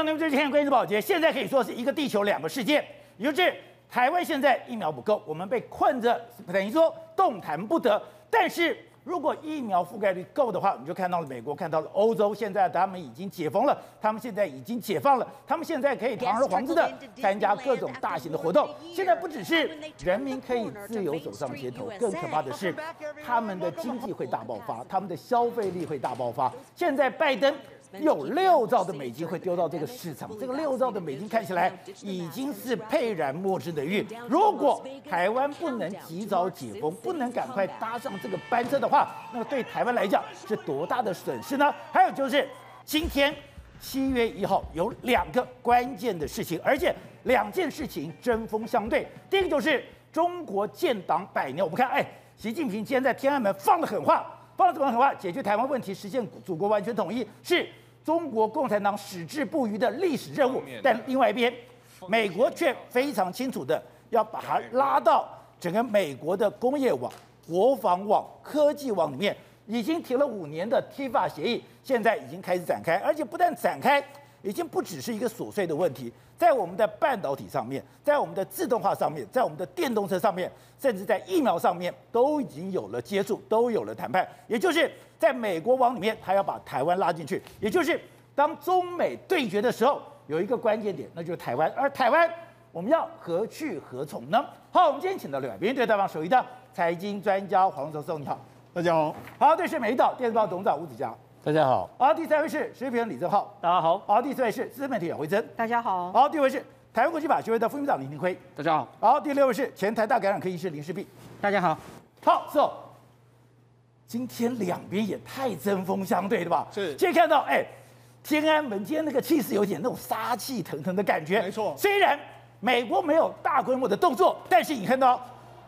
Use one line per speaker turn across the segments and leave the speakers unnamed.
兄弟们，最近看关注保洁，现在可以说是一个地球两个世界，也就是台湾现在疫苗不够，我们被困着，等于说动弹不得。但是如果疫苗覆盖率够的话，我们就看到了美国，看到了欧洲，现在他们已经解封了，他们现在已经解放了，他们现在可以堂而皇之的参加各种大型的活动。现在不只是人民可以自由走上街头，更可怕的是他们的经济会大爆发，他们的消费力会大爆发。现在拜登。有六兆的美金会丢到这个市场，这个六兆的美金看起来已经是沛然莫之的玉。如果台湾不能及早解封，不能赶快搭上这个班车的话，那么对台湾来讲是多大的损失呢？还有就是今天七月一号有两个关键的事情，而且两件事情针锋相对。第一个就是中国建党百年，我们看，哎，习近平今天在天安门放了狠话，放了什么狠话？解决台湾问题，实现祖国完全统一是。中国共产党矢志不渝的历史任务，但另外一边，美国却非常清楚的要把它拉到整个美国的工业网、国防网、科技网里面，已经提了五年的 TIFA 协议，现在已经开始展开，而且不但展开。已经不只是一个琐碎的问题，在我们的半导体上面，在我们的自动化上面，在我们的电动车上面，甚至在疫苗上面，都已经有了接触，都有了谈判。也就是在美国网里面，他要把台湾拉进去。也就是当中美对决的时候，有一个关键点，那就是台湾。而台湾，我们要何去何从呢？好，我们今天请到两位对台湾首席的财经专家黄教授，你好，
大家好。
好，对是美丽岛电视报董事长吴子嘉。
大家好，
好，第三位是时评李正浩，
大家好，
好，第四位是资深媒体杨慧珍，
大家好，
好，第五位是台湾国际法学会的副秘书长林廷辉，
大家好，
好，第六位是前台大感染科医师林世璧，
大家好，
好，是哦，今天两边也太针锋相对了吧？
是，
今天看到，哎，天安门今天那个气势有点那种杀气腾腾的感觉，
没错，
虽然美国没有大规模的动作，但是你看到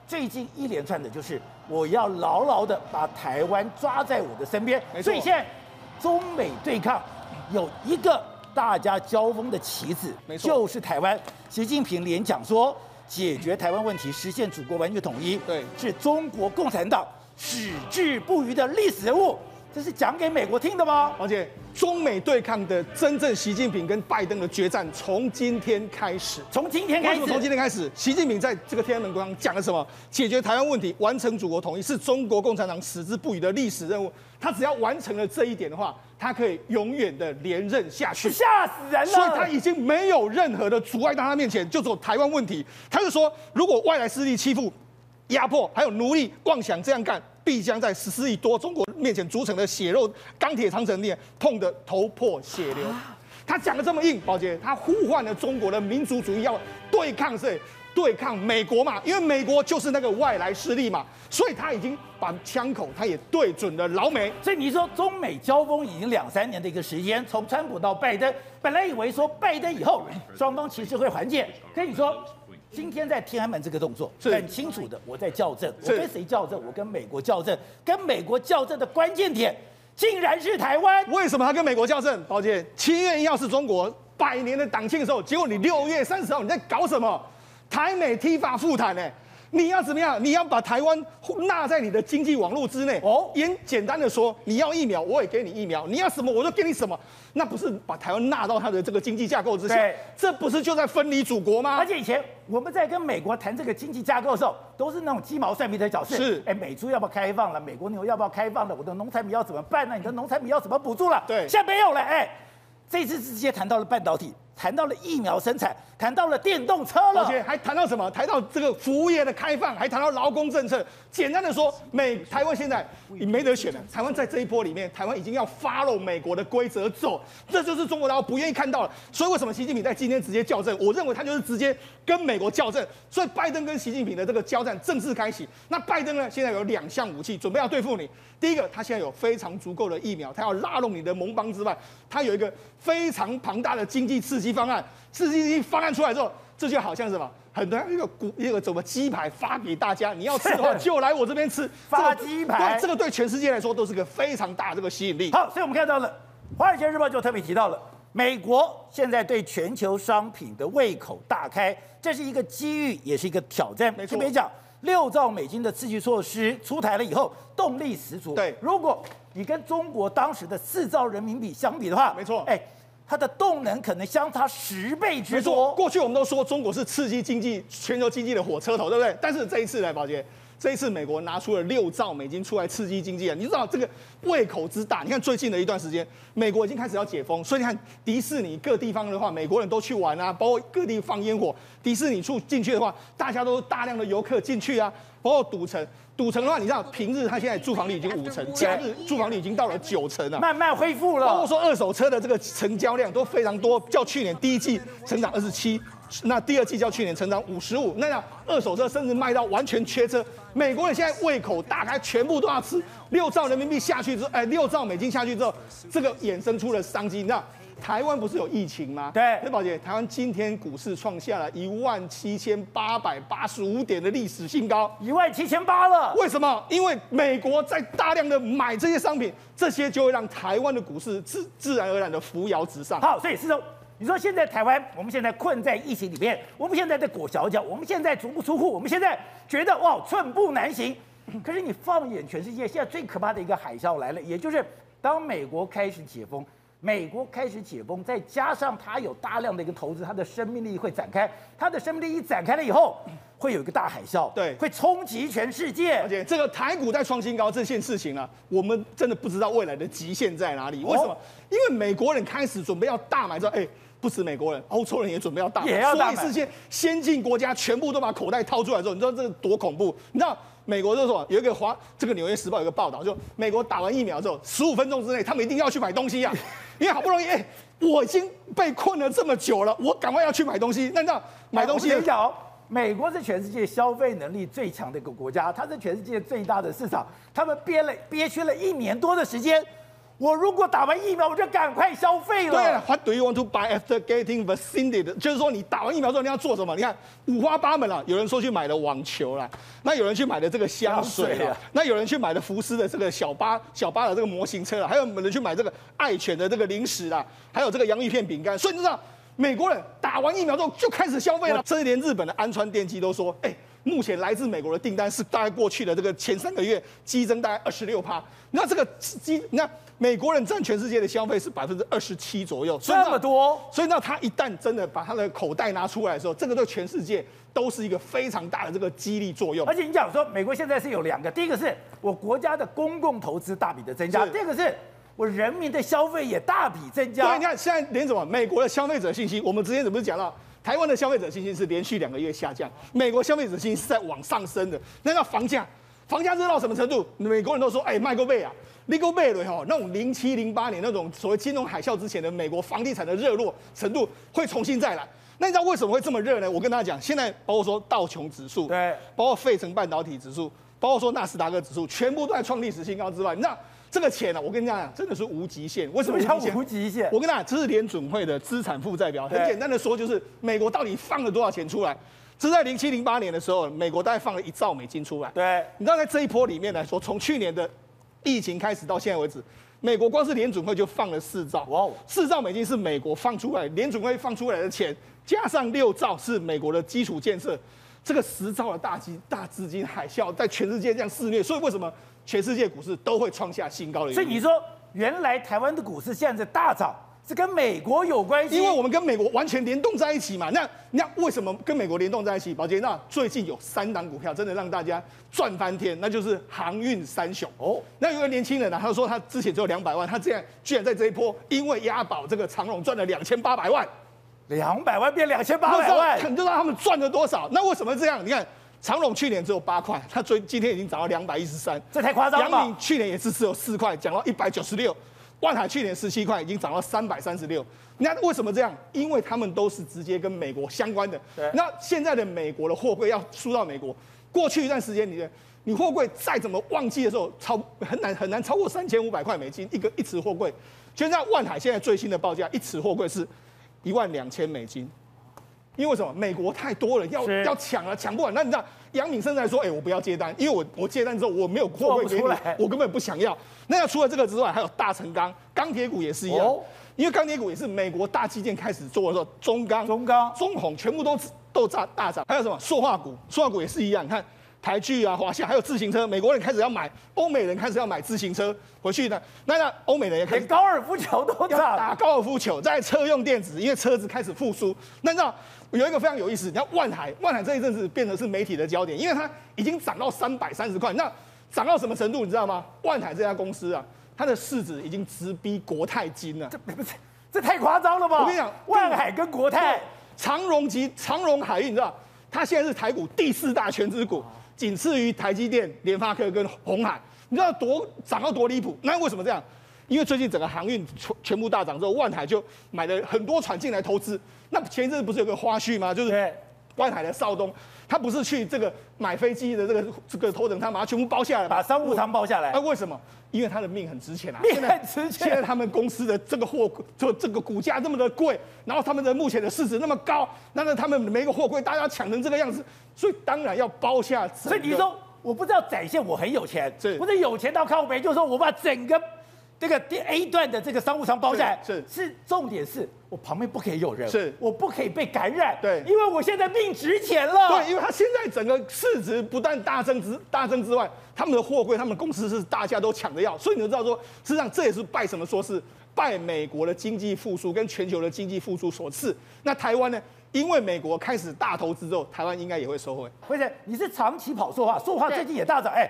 最近一连串的就是我要牢牢的把台湾抓在我的身边，
没错，
所以现在。中美对抗有一个大家交锋的棋子，没错，就是台湾。习近平连讲说，解决台湾问题，实现祖国完全统一，
对，
是中国共产党矢志不渝的历史任务。这是讲给美国听的吗？
而且中美对抗的真正习近平跟拜登的决战，从今天开始。
从今天开始，
从今天开始，习近平在这个天安门广场讲了什么？解决台湾问题，完成祖国统一，是中国共产党矢志不渝的历史任务。他只要完成了这一点的话，他可以永远的连任下去。
吓死人了！
所以他已经没有任何的阻碍到他面前，就只有台湾问题。他就说，如果外来势力欺负、压迫，还有奴隶妄想这样干。必将在十四亿多中国面前组成的血肉钢铁长城里面痛得头破血流。他讲的这么硬，宝杰，他呼唤了中国的民族主义要对抗谁？对抗美国嘛，因为美国就是那个外来势力嘛，所以他已经把枪口他也对准了老美。
所以你说中美交锋已经两三年的一个时间，从川普到拜登，本来以为说拜登以后双方其实会缓解，跟你说。今天在天安门这个动作很清楚的，我在校正，我跟谁校正？我跟美国校正，跟美国校正的关键点竟然是台湾。
为什么他跟美国校正？宝杰，七月一号是中国百年的党庆的时候，结果你六月三十号你在搞什么？台美 TIFA 复谈呢？你要怎么样？你要把台湾纳在你的经济网络之内哦。也简单的说，你要疫苗，我也给你疫苗；你要什么，我就给你什么。那不是把台湾纳到他的这个经济架构之下？对，这不是就在分离祖国吗？
而且以前我们在跟美国谈这个经济架构的时候，都是那种鸡毛蒜皮的小事。
是，
哎，美猪要不要开放了？美国牛要不要开放了？我的农产品要怎么办呢？你的农产品要怎么补助了？
对，
现在没有了。哎，这次直接谈到了半导体。谈到了疫苗生产，谈到了电动车了，
而且还谈到什么？谈到这个服务业的开放，还谈到劳工政策。简单的说，美台湾现在你没得选了。台湾在这一波里面，台湾已经要 follow 美国的规则走，这就是中国大陆不愿意看到了。所以为什么习近平在今天直接校正？我认为他就是直接跟美国校正。所以拜登跟习近平的这个交战正式开启。那拜登呢？现在有两项武器准备要对付你。第一个，他现在有非常足够的疫苗，他要拉拢你的盟邦之外，他有一个非常庞大的经济刺激方案。刺激方案出来之后，这就好像什么？很多一个股一个什么鸡排发给大家，你要吃的话就来我这边吃。
发鸡排，
对，这个对全世界来说都是个非常大的这个吸引力。
好，所以我们看到了《华尔街日报》就特别提到了，美国现在对全球商品的胃口大开，这是一个机遇，也是一个挑
战。
特别讲六兆美金的刺激措施出台了以后，动力十足。
对，
如果你跟中国当时的四兆人民币相比的话，
没错，
哎。它的动能可能相差十倍之多。
过去我们都说中国是刺激经济、全球经济的火车头，对不对？但是这一次来，宝杰。这一次，美国拿出了六兆美金出来刺激经济啊！你知道这个胃口之大？你看最近的一段时间，美国已经开始要解封，所以你看迪士尼各地方的话，美国人都去玩啊，包括各地放烟火。迪士尼处进去的话，大家都大量的游客进去啊，包括赌城。赌城的话，你知道平日它现在住房率已经五成，假日住房率已经到了九成了，
慢慢恢复了。
包括说二手车的这个成交量都非常多，较去年第一季成长二十七。那第二季较去年成长五十五，那样二手车甚至卖到完全缺车。美国人现在胃口大开，全部都要吃。六兆人民币下去之后，哎，六兆美金下去之后，这个衍生出了商机。你知道台湾不是有疫情吗？
对，
那宝姐，台湾今天股市创下了一万七千八百八十五点的历史新高，
一万七千八了。
为什么？因为美国在大量的买这些商品，这些就会让台湾的股市自自然而然的扶摇直上。
好，所以是说。你说现在台湾，我们现在困在疫情里面，我们现在在裹小脚，我们现在足不出户，我们现在觉得哇寸步难行。可是你放眼全世界，现在最可怕的一个海啸来了，也就是当美国开始解封，美国开始解封，再加上它有大量的一个投资，它的生命力会展开，它的生命力一展开了以后，会有一个大海啸，
对，
会冲击全世界。
而且这个台股在创新高这件事情啊，我们真的不知道未来的极限在哪里。为什么？因为美国人开始准备要大买之后，哎。不止美国人，欧洲人也准备要大
买。
所以世界先进国家全部都把口袋掏出来之后，你知道这个多恐怖？你知道美国就是说有一个华，这个《纽约时报》有个报道，就美国打完疫苗之后，十五分钟之内他们一定要去买东西呀、啊，因为好不容易，哎，我已经被困了这么久了，我赶快要去买东西。那你知道买东西？
我跟你讲哦，美国是全世界消费能力最强的一个国家，它是全世界最大的市场，他们憋了憋屈了一年多的时间。我如果打完疫苗，我就赶快消费了。
对，What do you want to buy after getting vaccinated？就是说，你打完疫苗之后你要做什么？你看五花八门了。有人说去买了网球啦，那有人去买了这个香水啦，那有人去买了福斯的这个小巴小巴的这个模型车了，还有人去买这个爱犬的这个零食啦，还有这个洋芋片饼干。所以你知道，美国人打完疫苗之后就开始消费了。甚至连日本的安川电机都说，哎，目前来自美国的订单是大概过去的这个前三个月激增大概二十六趴。那这个激，那。美国人占全世界的消费是百分之二十七左右，
这么多，
所以那，他一旦真的把他的口袋拿出来的时候，这个对全世界都是一个非常大的这个激励作用。
而且你讲说，美国现在是有两个，第一个是我国家的公共投资大笔的增加，第二个是我人民的消费也大笔增加。
对，你看现在连什么美国的消费者信心，我们之前怎么讲到，台湾的消费者信心是连续两个月下降，美国消费者信心是在往上升的。那个房价，房价热到什么程度？美国人都说，哎，麦克贝啊。Legal b a y 哈，那种零七零八年那种所谓金融海啸之前的美国房地产的热络程度会重新再来。那你知道为什么会这么热呢？我跟大家讲，现在包括说道琼指数，
对，
包括费城半导体指数，包括说纳斯达克指数，全部都在创历史新高之外，你知道这个钱呢、啊？我跟你讲，真的是无极限。为什么叫
无极限？
我跟你讲，这是联准会的资产负债表。很简单的说，就是美国到底放了多少钱出来？这是在零七零八年的时候，美国大概放了一兆美金出来。
对，
你知道在这一波里面来说，从去年的疫情开始到现在为止，美国光是联准会就放了四兆，哇，四兆美金是美国放出来，联准会放出来的钱，加上六兆是美国的基础建设，这个十兆的大基大资金海啸在全世界这样肆虐，所以为什么全世界股市都会创下新高的？
所以你说原来台湾的股市现在在大涨。是跟美国有关系，
因为我们跟美国完全联动在一起嘛。那那为什么跟美国联动在一起？宝杰，那最近有三档股票真的让大家赚翻天，那就是航运三雄哦。那有个年轻人啊，他说他之前只有两百万，他这样居然在这一波因为押宝这个长荣赚了两千八百万，
两百万变两千八百万，
你知道他们赚了多少？那为什么这样？你看长荣去年只有八块，他最今天已经涨到两百一十三，
这太夸张了。阳
明去年也是只有四块，涨到一百九十六。万海去年十七块，已经涨到三百三十六。那为什么这样？因为他们都是直接跟美国相关的。那现在的美国的货柜要输到美国，过去一段时间，你的你货柜再怎么旺季的时候，超很难很难超过三千五百块美金一个一尺货柜。就像万海现在最新的报价，一尺货柜是一万两千美金。因为什么？美国太多了，要要抢了，抢不完。那你知道？杨敏甚至说：“哎、欸，我不要接单，因为我我接单之后我没有货会给你，我根本不想要。”那要除了这个之外，还有大成钢、钢铁股也是一样，哦、因为钢铁股也是美国大基建开始做的时候，中钢、
中钢、
中红全部都都炸大涨。还有什么塑化股？塑化股也是一样，你看台剧啊、华夏，还有自行车，美国人开始要买，欧美人开始要买自行车回去呢。那那欧美人也开始
高尔夫球都
要打高尔夫球，在车用电子，因为车子开始复苏。那那有一个非常有意思，你看万海，万海这一阵子变成是媒体的焦点，因为它已经涨到三百三十块。那涨到什么程度，你知道吗？万海这家公司啊，它的市值已经直逼国泰金了。
这不是，这太夸张了吧？
我跟你讲，
万海跟国泰、
长荣及长荣海运，你知道，它现在是台股第四大全资股。仅次于台积电、联发科跟鸿海，你知道多涨到多离谱？那为什么这样？因为最近整个航运全全部大涨之后，万海就买了很多船进来投资。那前一阵子不是有个花絮吗？就是万海的邵东，他不是去这个买飞机的这个这个头等舱，把它全部包下来，
把商务舱包下来。
那为什么？因为他的命很值钱啊！
命很值钱。
现在他们公司的这个货，就这个股价这么的贵，然后他们的目前的市值那么高，那那他们每个货柜大家抢成这个样子，所以当然要包下。
所以你说。我不知道展现我很有钱，
是，
不是有钱到靠北，就是说我把整个这个第 A 段的这个商务舱包下来，
是是，
是重点是我旁边不可以有人，
是，
我不可以被感染，
对，
因为我现在命值钱了，
对，因为他现在整个市值不但大增之大增之外，他们的货柜，他们的公司是大家都抢着要，所以你就知道说，实际上这也是拜什么说是拜美国的经济复苏跟全球的经济复苏所赐，那台湾呢？因为美国开始大投资之后，台湾应该也会收回。
辉诚，你是长期跑说话，说话最近也大涨，哎，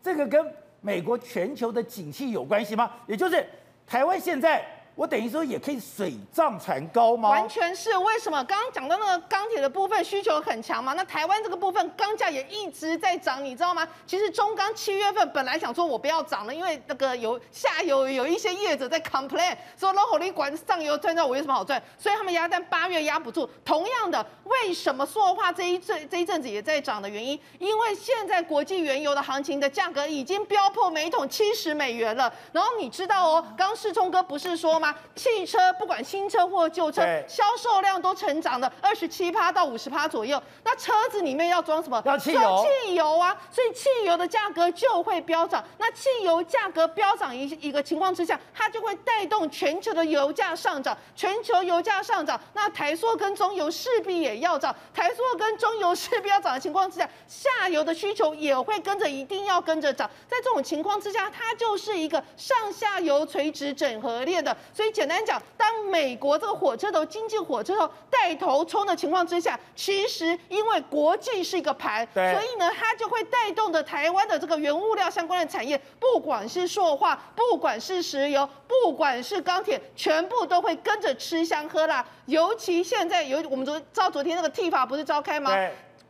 这个跟美国全球的景气有关系吗？也就是台湾现在。我等于说也可以水涨船高吗？
完全是。为什么？刚刚讲到那个钢铁的部分需求很强嘛，那台湾这个部分钢价也一直在涨，你知道吗？其实中钢七月份本来想说我不要涨了，因为那个有下游有一些业者在 complain 说老火力管上游赚到我有什么好赚，所以他们压单八月压不住。同样的，为什么塑化这一阵这一阵子也在涨的原因？因为现在国际原油的行情的价格已经飙破每桶七十美元了。然后你知道哦，刚世聪哥不是说吗？汽车不管新车或旧车，销售量都成长了二十七趴到五十趴左右。那车子里面要装什么？
要汽油。
汽油啊，所以汽油的价格就会飙涨。那汽油价格飙涨一一个情况之下，它就会带动全球的油价上涨。全球油价上涨，那台塑跟中油势必也要涨。台塑跟中油势必要涨的情况之下，下游的需求也会跟着一定要跟着涨。在这种情况之下，它就是一个上下游垂直整合链的。所以简单讲，当美国这个火车头经济火车头带头冲的情况之下，其实因为国际是一个盘，所以呢，它就会带动的台湾的这个原物料相关的产业，不管是塑化，不管是石油，不管是钢铁，全部都会跟着吃香喝辣。尤其现在有我们昨知道昨天那个 TIFA 不是召开吗？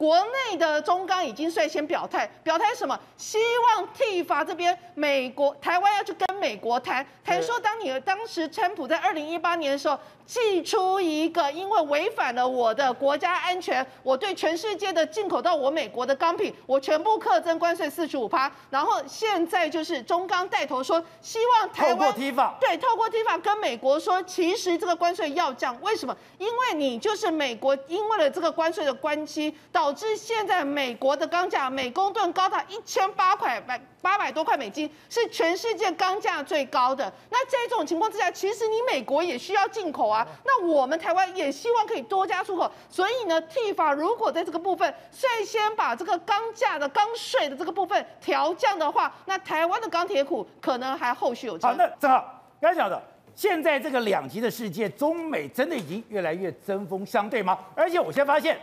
国内的中钢已经率先表态，表态什么？希望 TIFA 这边美国台湾要去跟美国谈，谈说当你当时川普在二零一八年的时候。寄出一个，因为违反了我的国家安全，我对全世界的进口到我美国的钢品，我全部课征关税四十五趴。然后现在就是中钢带头说，希望台湾
透过 TIFA
对，透过 TIFA 跟美国说，其实这个关税要降。为什么？因为你就是美国，因为了这个关税的关系，导致现在美国的钢价每公吨高达一千八块百八百多块美金，是全世界钢价最高的。那在这种情况之下，其实你美国也需要进口啊。那我们台湾也希望可以多加出口，所以呢，T 法如果在这个部分率先把这个钢价的钢税的这个部分调降的话，那台湾的钢铁股可能还后续有。
好，那正好刚才讲的，现在这个两极的世界，中美真的已经越来越针锋相对吗？而且我现在发现，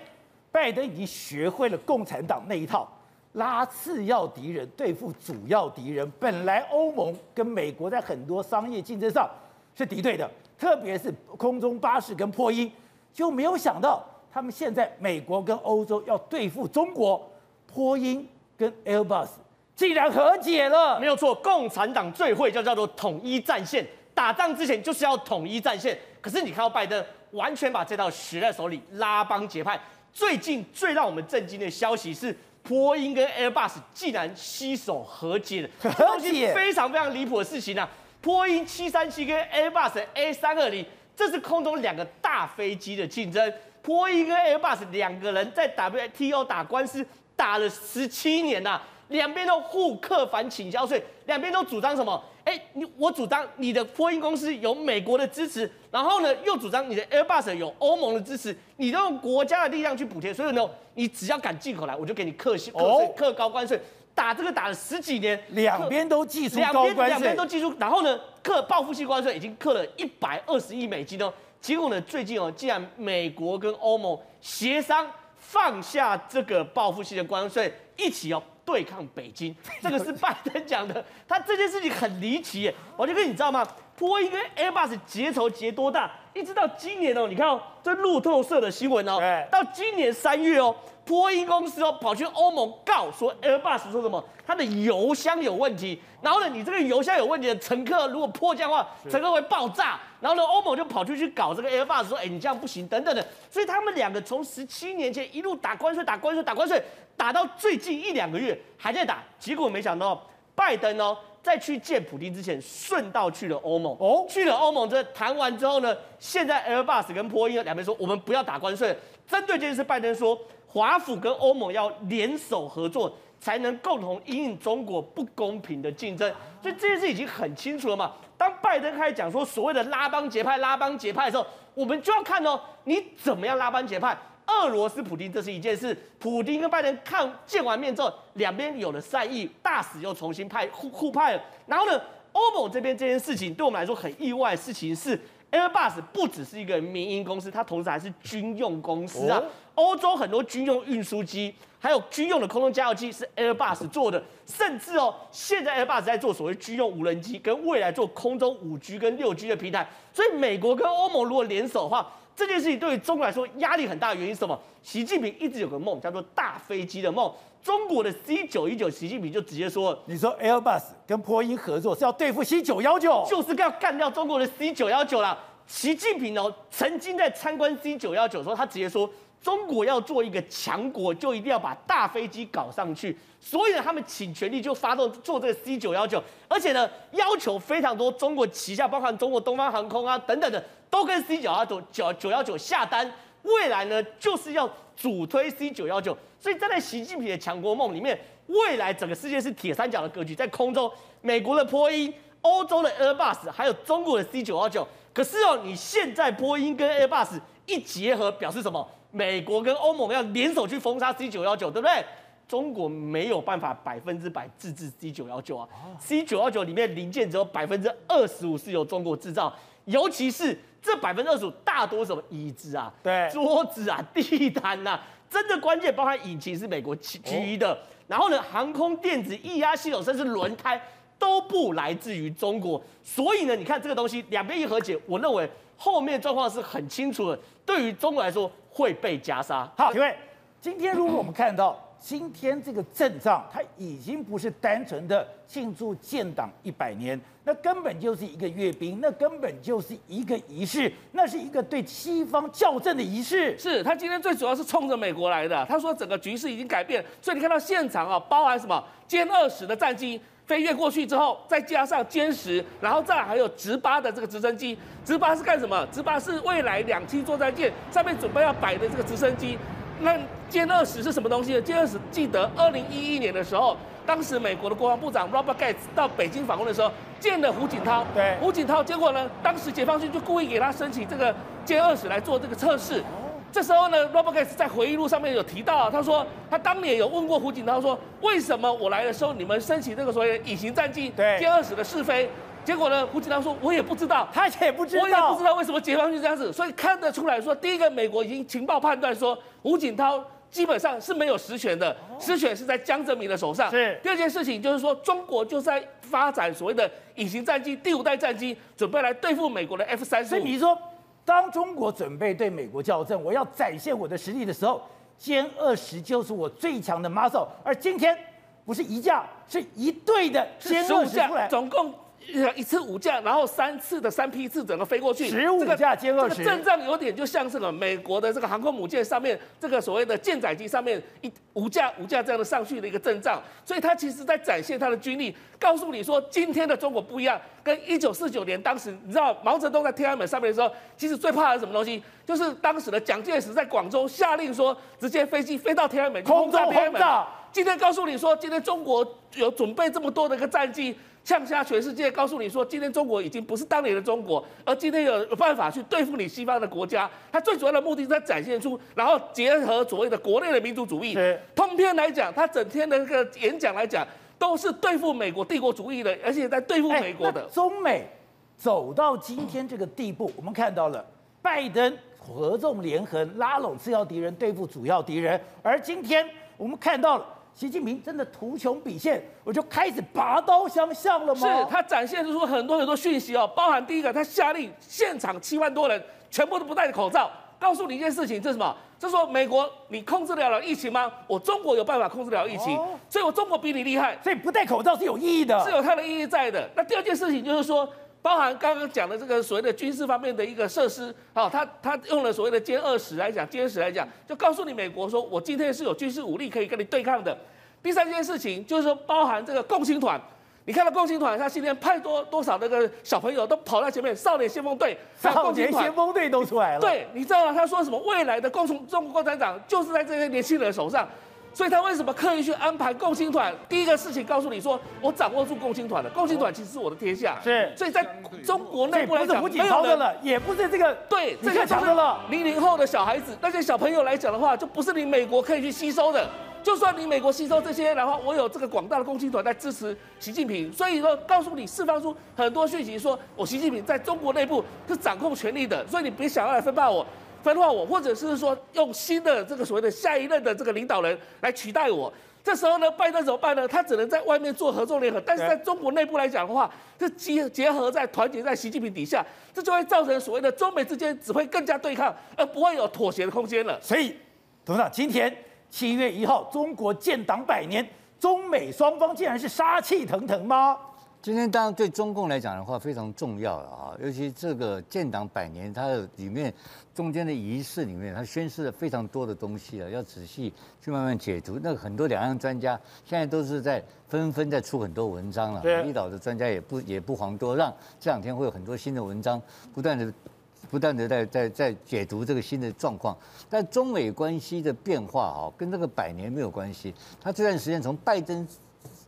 拜登已经学会了共产党那一套，拉次要敌人对付主要敌人。本来欧盟跟美国在很多商业竞争上是敌对的。特别是空中巴士跟波音，就没有想到他们现在美国跟欧洲要对付中国，波音跟 Airbus 竟然和解了。
没有错，共产党最会就叫做统一战线，打仗之前就是要统一战线。可是你看到拜登完全把这套学在手里，拉帮结派。最近最让我们震惊的消息是，波音跟 Airbus 竟然携手和解了，
和解，
非常非常离谱的事情啊！波音七三七跟 Airbus A 三二零，这是空中两个大飞机的竞争。波音跟 Airbus 两个人在 WTO 打官司打了十七年呐、啊，两边都互克反倾销税，两边都主张什么？哎，你我主张你的波音公司有美国的支持，然后呢又主张你的 Airbus 有欧盟的支持，你都用国家的力量去补贴，所以呢，你只要敢进口来，我就给你课税、课税、课高关税，打这个打了十几年，
两边都技出高关税，
两边都技出，然后呢，克报复性关税已经克了一百二十亿美金哦，结果呢，最近哦，既然美国跟欧盟协商放下这个报复性的关税，一起哦。对抗北京，这个是拜登讲的。他这件事情很离奇耶，我就跟你知道吗？波音跟 Airbus 结仇结多大？一直到今年哦，你看哦，这路透社的新闻哦，到今年三月哦，波音公司哦跑去欧盟告说 Airbus 说什么？它的油箱有问题。然后呢，你这个油箱有问题的乘客如果迫降的话，乘客会爆炸。然后呢，欧盟就跑出去搞这个 Airbus 说，哎，你这样不行，等等的。所以他们两个从十七年前一路打关税，打关税，打关税，打到最近一两个月还在打。结果没想到拜登哦。在去见普京之前，顺道去了欧盟。哦，去了欧盟，这谈完之后呢，现在 Airbus 跟波音两边说，我们不要打关税。针对这件事，拜登说，华府跟欧盟要联手合作，才能共同因应中国不公平的竞争。所以这件事已经很清楚了嘛。当拜登开始讲说所谓的拉帮结派、拉帮结派的时候，我们就要看哦，你怎么样拉帮结派。俄罗斯普丁这是一件事，普丁跟拜登看见完面之后，两边有了善意，大使又重新派互互派了。然后呢，欧盟这边这件事情对我们来说很意外事情是，Airbus 不只是一个民营公司，它同时还是军用公司啊。欧洲很多军用运输机，还有军用的空中加油机是 Airbus 做的，甚至哦，现在 Airbus 在做所谓军用无人机，跟未来做空中五 G 跟六 G 的平台。所以美国跟欧盟如果联手的话，这件事情对于中国来说压力很大的原因是什么？习近平一直有个梦，叫做大飞机的梦。中国的 C 九一九，习近平就直接说：“
你说 Airbus 跟波音合作是要对付 C 九幺九，
就是要干掉中国的 C 九幺九啦。”习近平哦，曾经在参观 C 九幺九的时候，他直接说：“中国要做一个强国，就一定要把大飞机搞上去。”所以呢，他们倾全力就发动做这个 C 九幺九，而且呢，要求非常多，中国旗下包含中国东方航空啊等等的。都跟 C 九幺九九九幺九下单，未来呢就是要主推 C 九幺九，所以站在习近平的强国梦里面，未来整个世界是铁三角的格局，在空中，美国的波音、欧洲的 Airbus，还有中国的 C 九幺九。可是哦，你现在波音跟 Airbus 一结合，表示什么？美国跟欧盟要联手去封杀 C 九幺九，对不对？中国没有办法百分之百自制 C 九幺九啊，C 九幺九里面零件只有百分之二十五是由中国制造，尤其是。这百分之二十五大多什么？椅子啊，
对，
桌子啊，地毯呐、啊，真的关键包含引擎是美国基于的，然后呢，航空电子、液压系统甚至轮胎都不来自于中国，所以呢，你看这个东西两边一和解，我认为后面状况是很清楚的，对于中国来说会被加杀。
好，各位，今天如果我们看到。今天这个阵仗，它已经不是单纯的庆祝建党一百年，那根本就是一个阅兵，那根本就是一个仪式，那是一个对西方校正的仪式。
是他今天最主要是冲着美国来的。他说整个局势已经改变，所以你看到现场啊，包含什么歼二十的战机飞越过去之后，再加上歼十，然后再还有直八的这个直升机。直八是干什么？直八是未来两栖作战舰上面准备要摆的这个直升机。那歼二十是什么东西呢？歼二十记得二零一一年的时候，当时美国的国防部长 Robert Gates 到北京访问的时候，见了胡锦涛。
对，
胡锦涛，结果呢，当时解放军就故意给他申请这个歼二十来做这个测试。这时候呢，Robert Gates 在回忆录上面有提到，他说他当年有问过胡锦涛说，为什么我来的时候你们申请这个所谓的隐形战机歼二十的试飞？结果呢？胡锦涛说：“我也不知道，
他也不知道，
我也不知道为什么解放军这样子。所以看得出来说，第一个，美国已经情报判断说，胡锦涛基本上是没有实权的，实权是在江泽民的手上。
是
第二件事情，就是说中国就在发展所谓的隐形战机，第五代战机，准备来对付美国的 F 三十五。
所以你说，当中国准备对美国校正，我要展现我的实力的时候，歼二十就是我最强的 muscle。而今天不是一架，是一队的歼二十出来，
总共。”一次五架，然后三次的三批次整个飞过去，
十五架歼二十，
这个阵仗有点就像是个美国的这个航空母舰上面这个所谓的舰载机上面一五架五架这样的上去的一个阵仗，所以它其实在展现它的军力，告诉你说今天的中国不一样，跟一九四九年当时你知道毛泽东在天安门上面的时候，其实最怕的是什么东西？就是当时的蒋介石在广州下令说，直接飞机飞到天安门，
空中轰炸。
今天告诉你说，今天中国有准备这么多的一个战机，呛下全世界，告诉你说，今天中国已经不是当年的中国，而今天有办法去对付你西方的国家。它最主要的目的是在展现出，然后结合所谓的国内的民族主义。
是
通篇来讲，他整天的那个演讲来讲，都是对付美国帝国主义的，而且在对付美国的。
中美走到今天这个地步，我们看到了拜登合纵连横，拉拢次要敌人，对付主要敌人，而今天我们看到了。习近平真的图穷匕见，我就开始拔刀相向了吗？
是他展现出很多很多讯息哦，包含第一个，他下令现场七万多人全部都不戴着口罩，告诉你一件事情，这是什么？这是说美国你控制得了疫情吗？我中国有办法控制了疫情，哦、所以我中国比你厉害，
所以不戴口罩是有意义的，
是有它的意义在的。那第二件事情就是说。包含刚刚讲的这个所谓的军事方面的一个设施，好，他他用了所谓的歼二十来讲，歼二十来讲，就告诉你美国说，我今天是有军事武力可以跟你对抗的。第三件事情就是说，包含这个共青团，你看到共青团他今天派多多少那个小朋友都跑在前面，少年先锋队，
少年先锋队都出来了。
对，你知道吗？他说什么？未来的共中中国共产党就是在这些年轻人手上。所以他为什么刻意去安排共青团？第一个事情告诉你说，我掌握住共青团了，共青团其实是我的天下。
是，
所以在中国内部来讲，
不是胡锦涛的了，也不是这个
对，
这个强的了。
零零后的小孩子，那些小朋友来讲的话，就不是你美国可以去吸收的。就算你美国吸收这些，然后我有这个广大的共青团在支持习近平，所以说告诉你释放出很多讯息，说我习近平在中国内部是掌控权力的，所以你别想要来分霸我。分化我，或者是说用新的这个所谓的下一任的这个领导人来取代我，这时候呢，拜登怎么办呢？他只能在外面做合作联合，但是在中国内部来讲的话，这结结合在团结在习近平底下，这就会造成所谓的中美之间只会更加对抗，而不会有妥协的空间了。
所以，董事长，今天七月一号，中国建党百年，中美双方竟然是杀气腾腾吗？
今天当然对中共来讲的话非常重要了啊，尤其这个建党百年，它的里面中间的仪式里面，它宣示了非常多的东西啊，要仔细去慢慢解读。那很多两岸专家现在都是在纷纷在出很多文章了，美丽岛的专家也不也不遑多让，这两天会有很多新的文章，不断的不断的在在在解读这个新的状况。但中美关系的变化啊，跟这个百年没有关系。他这段时间从拜登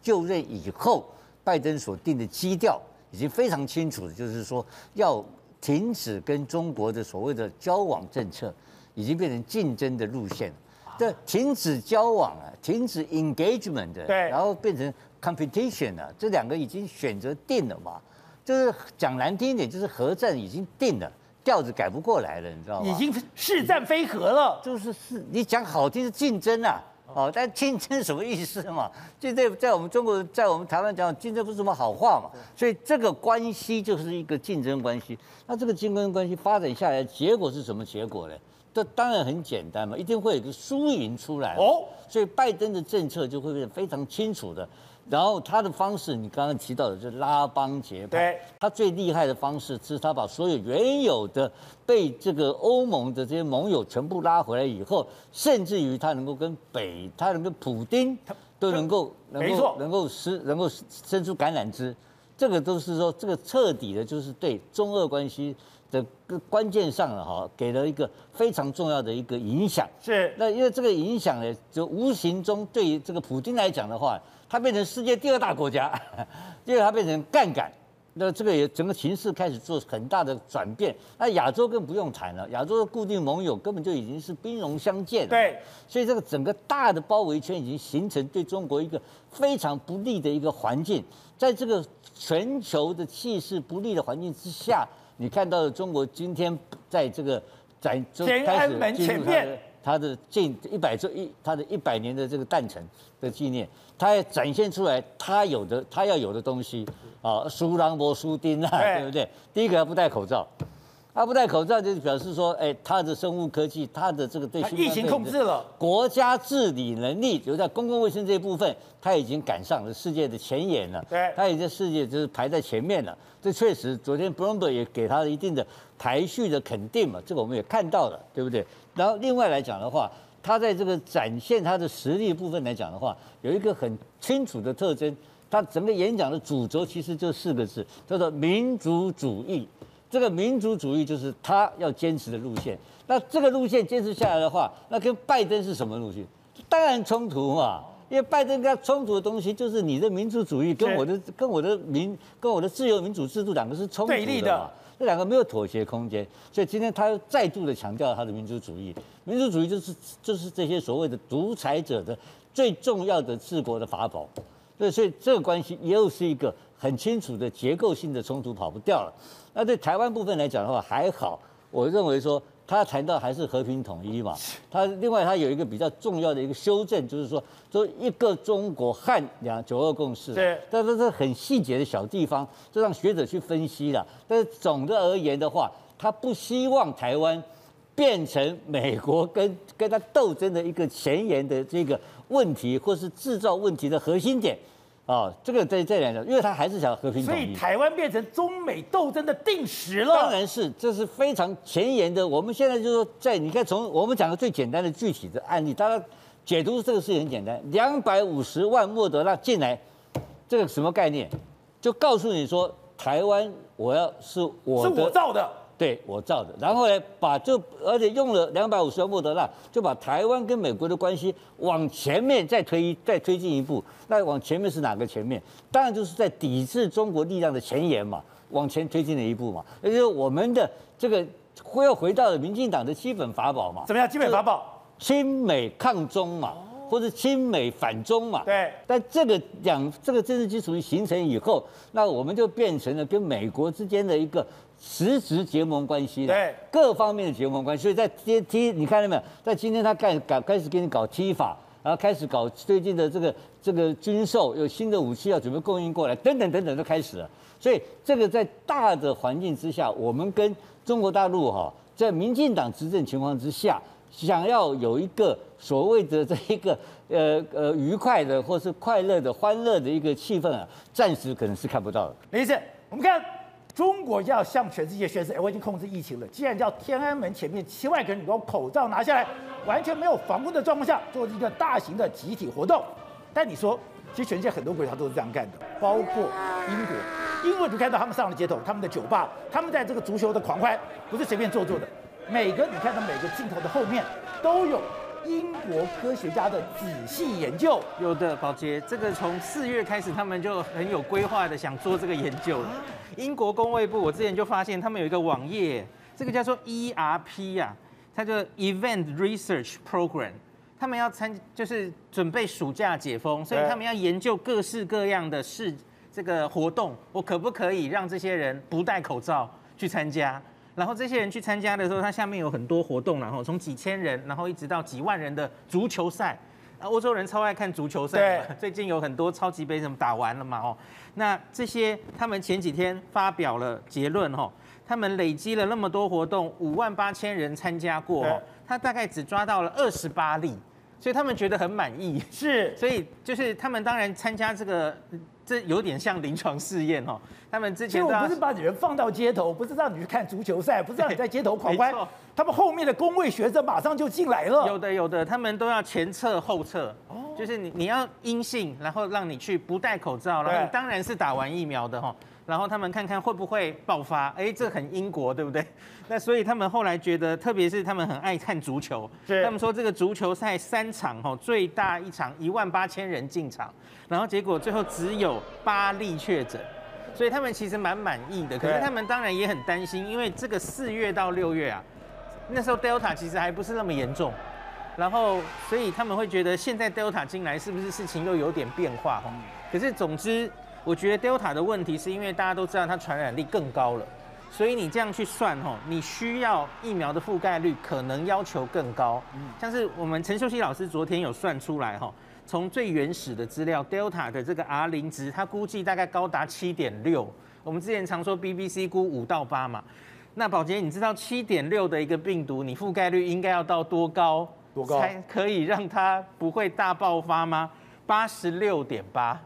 就任以后。拜登所定的基调已经非常清楚，就是说要停止跟中国的所谓的交往政策，已经变成竞争的路线。这停止交往啊，停止 engagement，对，然后变成 competition 啊。这两个已经选择定了嘛？就是讲难听一点，就是核战已经定了，调子改不过来了，你知道吗？
已经是战非和了，
就是是，你讲好听是竞争啊。哦，但竞争什么意思嘛？竞争在我们中国，在我们台湾讲竞争不是什么好话嘛。所以这个关系就是一个竞争关系。那这个竞争关系发展下来，结果是什么结果呢？这当然很简单嘛，一定会有一个输赢出来。哦，所以拜登的政策就会变得非常清楚的。然后他的方式，你刚刚提到的，就是拉帮结派。对，他最厉害的方式是他把所有原有的被这个欧盟的这些盟友全部拉回来以后，甚至于他能够跟北，他能跟普丁都能够能够能够伸能够伸出橄榄枝，这个都是说这个彻底的，就是对中俄关系的关键上了哈，给了一个非常重要的一个影响。是，那因为这个影响呢，就无形中对于这个普京来讲的话。它变成世界第二大国家，第二它变成杠杆，那这个也整个形势开始做很大的转变。那亚洲更不用谈了，亚洲的固定盟友根本就已经是兵戎相见了。对，所以这个整个大的包围圈已经形成对中国一个非常不利的一个环境。在这个全球的气势不利的环境之下，你看到的中国今天在这个在
天安门前面。
他的近一百周一，他的一百年的这个诞辰的纪念，他要展现出来他有的他要有的东西。啊，苏朗博、苏丁啊，对不对？第一个他不戴口罩，他不戴口罩就是表示说，哎，他的生物科技，他的这个对
疫情控制了，
国家治理能力，就在公共卫生这一部分，他已经赶上了世界的前沿了。对，他已经世界就是排在前面了。这确实，昨天 Bloomberg 也给他了一定的排序的肯定嘛，这个我们也看到了，对不对？然后另外来讲的话，他在这个展现他的实力部分来讲的话，有一个很清楚的特征，他整个演讲的主轴其实就四个字，叫做民族主义。这个民族主义就是他要坚持的路线。那这个路线坚持下来的话，那跟拜登是什么路线？当然冲突嘛。因为拜登跟他冲突的东西就是你的民族主义跟我的跟我的民跟我的自由民主制度两个是冲突的嘛，对立的，这两个没有妥协空间，所以今天他又再度的强调他的民族主义，民族主义就是就是这些所谓的独裁者的最重要的治国的法宝，对，所以这个关系又是一个很清楚的结构性的冲突，跑不掉了。那对台湾部分来讲的话还好，我认为说。他谈到还是和平统一嘛，他另外他有一个比较重要的一个修正，就是说，说一个中国和两九二共识，对，但是这很细节的小地方，就让学者去分析了。但是总的而言的话，他不希望台湾变成美国跟跟他斗争的一个前沿的这个问题，或是制造问题的核心点。哦，这个在这两个，因为他还是想和平统一，
所以台湾变成中美斗争的定时了。
当然是，这是非常前沿的。我们现在就是说，在你看，从我们讲的最简单的具体的案例，大家解读这个事情很简单，两百五十万莫德纳进来，这个什么概念？就告诉你说，台湾我要是我，
是我造的。
对我造的，然后呢，把就而且用了两百五十万莫德纳，就把台湾跟美国的关系往前面再推再推进一步。那往前面是哪个前面？当然就是在抵制中国力量的前沿嘛，往前推进了一步嘛。也就是我们的这个会要回到了民进党的基本法宝嘛。
怎么样？基本法宝？
亲美抗中嘛，或者亲美反中嘛。
对。
但这个两这个政治基础一形成以后，那我们就变成了跟美国之间的一个。实质结盟关系的，对各方面的结盟关系，所以在 T T，你看到没有？在今天他开搞开始给你搞 T 法，然后开始搞最近的这个这个军售，有新的武器要准备供应过来，等等等等都开始了。所以这个在大的环境之下，我们跟中国大陆哈，在民进党执政情况之下，想要有一个所谓的这一个呃呃愉快的或是快乐的欢乐的一个气氛啊，暂时可能是看不到的。
没事，我们看。中国要向全世界宣示，哎，我已经控制疫情了。既然叫天安门前面七万个人，你把口罩拿下来，完全没有防护的状况下，做一个大型的集体活动。但你说，其实全世界很多国家都是这样干的，包括英国。英国你看到他们上了街头，他们的酒吧，他们在这个足球的狂欢，不是随便做做的。每个你看到每个镜头的后面都有。英国科学家的仔细研究，
有的宝杰，这个从四月开始，他们就很有规划的想做这个研究。英国工卫部，我之前就发现他们有一个网页，这个叫做 ERP 呀，它叫 Event Research Program，他们要参，就是准备暑假解封，所以他们要研究各式各样的事，这个活动，我可不可以让这些人不戴口罩去参加？然后这些人去参加的时候，它下面有很多活动，然后从几千人，然后一直到几万人的足球赛。啊，欧洲人超爱看足球赛。最近有很多超级杯什么打完了嘛？哦，那这些他们前几天发表了结论哦，他们累积了那么多活动，五万八千人参加过哦，他大概只抓到了二十八例，所以他们觉得很满意。
是。
所以就是他们当然参加这个。这有点像临床试验哦。他们之前
我不是把人放到街头，不是让你去看足球赛，不是让你在街头狂欢。他们后面的工位学者马上就进来了。
有的有的，他们都要前测后测。哦。就是你你要阴性，然后让你去不戴口罩，然后你当然是打完疫苗的哈。然后他们看看会不会爆发。哎，这很英国对不对？那所以他们后来觉得，特别是他们很爱看足球。是。他们说这个足球赛三场哈，最大一场一万八千人进场。然后结果最后只有八例确诊，所以他们其实蛮满意的。可是他们当然也很担心，因为这个四月到六月啊，那时候 Delta 其实还不是那么严重，然后所以他们会觉得现在 Delta 进来是不是事情又有点变化？可是总之，我觉得 Delta 的问题是因为大家都知道它传染力更高了，所以你这样去算吼，你需要疫苗的覆盖率可能要求更高。像是我们陈秀熙老师昨天有算出来哈。从最原始的资料，Delta 的这个 R 零值，它估计大概高达七点六。我们之前常说 BBC 估五到八嘛。那宝杰，你知道七点六的一个病毒，你覆盖率应该要到多高？
多高？
才可以让它不会大爆发吗？八十六点八。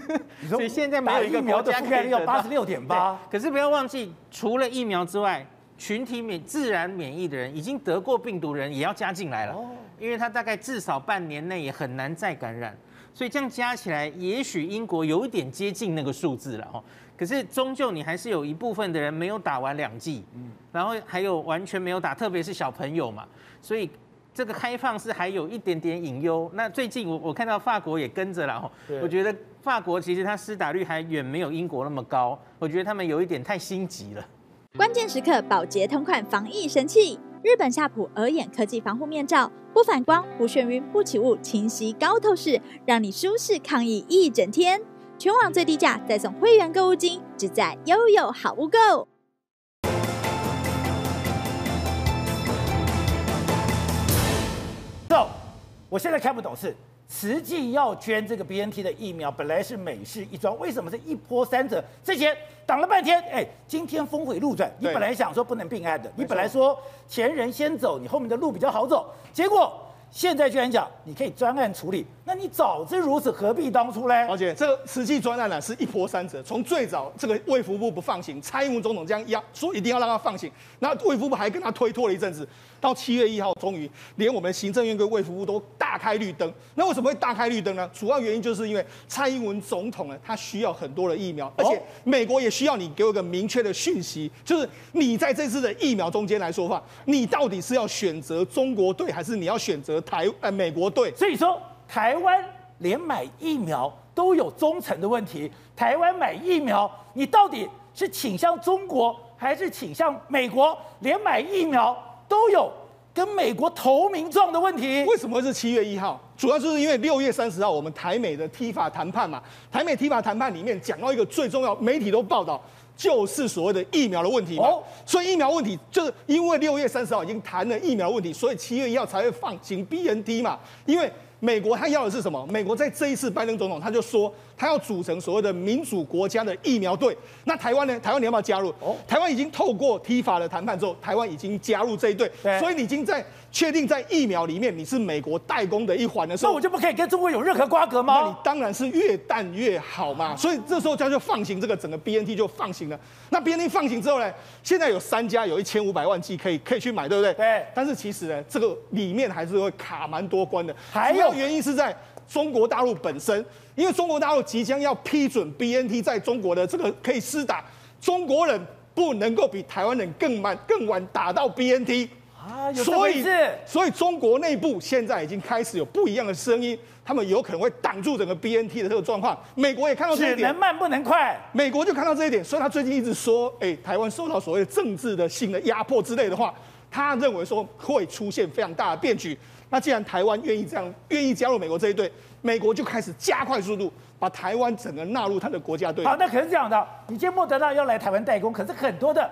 所以现在没有一个国家
覆盖率要八十六点八。
可是不要忘记，除了疫苗之外，群体免自然免疫的人，已经得过病毒的人也要加进来了。哦因为他大概至少半年内也很难再感染，所以这样加起来，也许英国有一点接近那个数字了哈。可是终究你还是有一部分的人没有打完两剂，嗯，然后还有完全没有打，特别是小朋友嘛。所以这个开放是还有一点点隐忧。那最近我我看到法国也跟着了，我觉得法国其实它施打率还远没有英国那么高，我觉得他们有一点太心急了。
关键时刻，宝洁同款防疫神器——日本夏普鹅眼科技防护面罩，不反光、不眩晕、不起雾，清晰高透视，让你舒适抗疫一整天。全网最低价，再送会员购物金，只在悠悠好物购。
走，我现在看不懂是。慈济要捐这个 BNT 的疫苗，本来是美式一桩，为什么是一波三折？之前挡了半天，哎，今天峰回路转。你本来想说不能并案的，你本来说前人先走，你后面的路比较好走，结果。现在居然讲你可以专案处理，那你早知如此何必当初呢？
而且这个慈济专案呢是一波三折，从最早这个卫福部不放行，蔡英文总统这样要说一定要让他放行，那卫福部还跟他推脱了一阵子，到七月一号终于连我们行政院跟卫福部都大开绿灯。那为什么会大开绿灯呢？主要原因就是因为蔡英文总统呢他需要很多的疫苗，而且美国也需要你给我一个明确的讯息，就是你在这次的疫苗中间来说话，你到底是要选择中国队还是你要选择？台呃美国队，
所以说台湾连买疫苗都有忠诚的问题。台湾买疫苗，你到底是倾向中国还是倾向美国？连买疫苗都有跟美国投名状的问题。
为什么是七月一号？主要就是因为六月三十号我们台美的 T 法谈判嘛。台美 T 法谈判里面讲到一个最重要，媒体都报道。就是所谓的疫苗的问题嘛，所以疫苗问题就是因为六月三十号已经谈了疫苗问题，所以七月一号才会放行 BNT 嘛，因为。美国他要的是什么？美国在这一次拜登总统他就说，他要组成所谓的民主国家的疫苗队。那台湾呢？台湾你要不要加入？哦，台湾已经透过 TIFA 的谈判之后，台湾已经加入这一队。所以你已经在确定在疫苗里面你是美国代工的一环的时候，
那我就不可以跟中国有任何瓜葛吗？
那你当然是越淡越好嘛。所以这时候他就放行这个整个 BNT 就放行了。那 BNT 放行之后呢？现在有三家有一千五百万剂可以可以去买，对不对？
对。
但是其实呢，这个里面还是会卡蛮多关的。还有。原因是在中国大陆本身，因为中国大陆即将要批准 BNT 在中国的这个可以施打，中国人不能够比台湾人更慢、更晚打到 BNT
啊，所以
所以中国内部现在已经开始有不一样的声音，他们有可能会挡住整个 BNT 的这个状况。美国也看到这一点，
只能慢不能快。
美国就看到这一点，所以他最近一直说，哎，台湾受到所谓的政治的性的压迫之类的话，他认为说会出现非常大的变局。那既然台湾愿意这样，愿意加入美国这一队，美国就开始加快速度，把台湾整个纳入他的国家队。
好，那可是这样的，你今天莫德纳要来台湾代工，可是很多的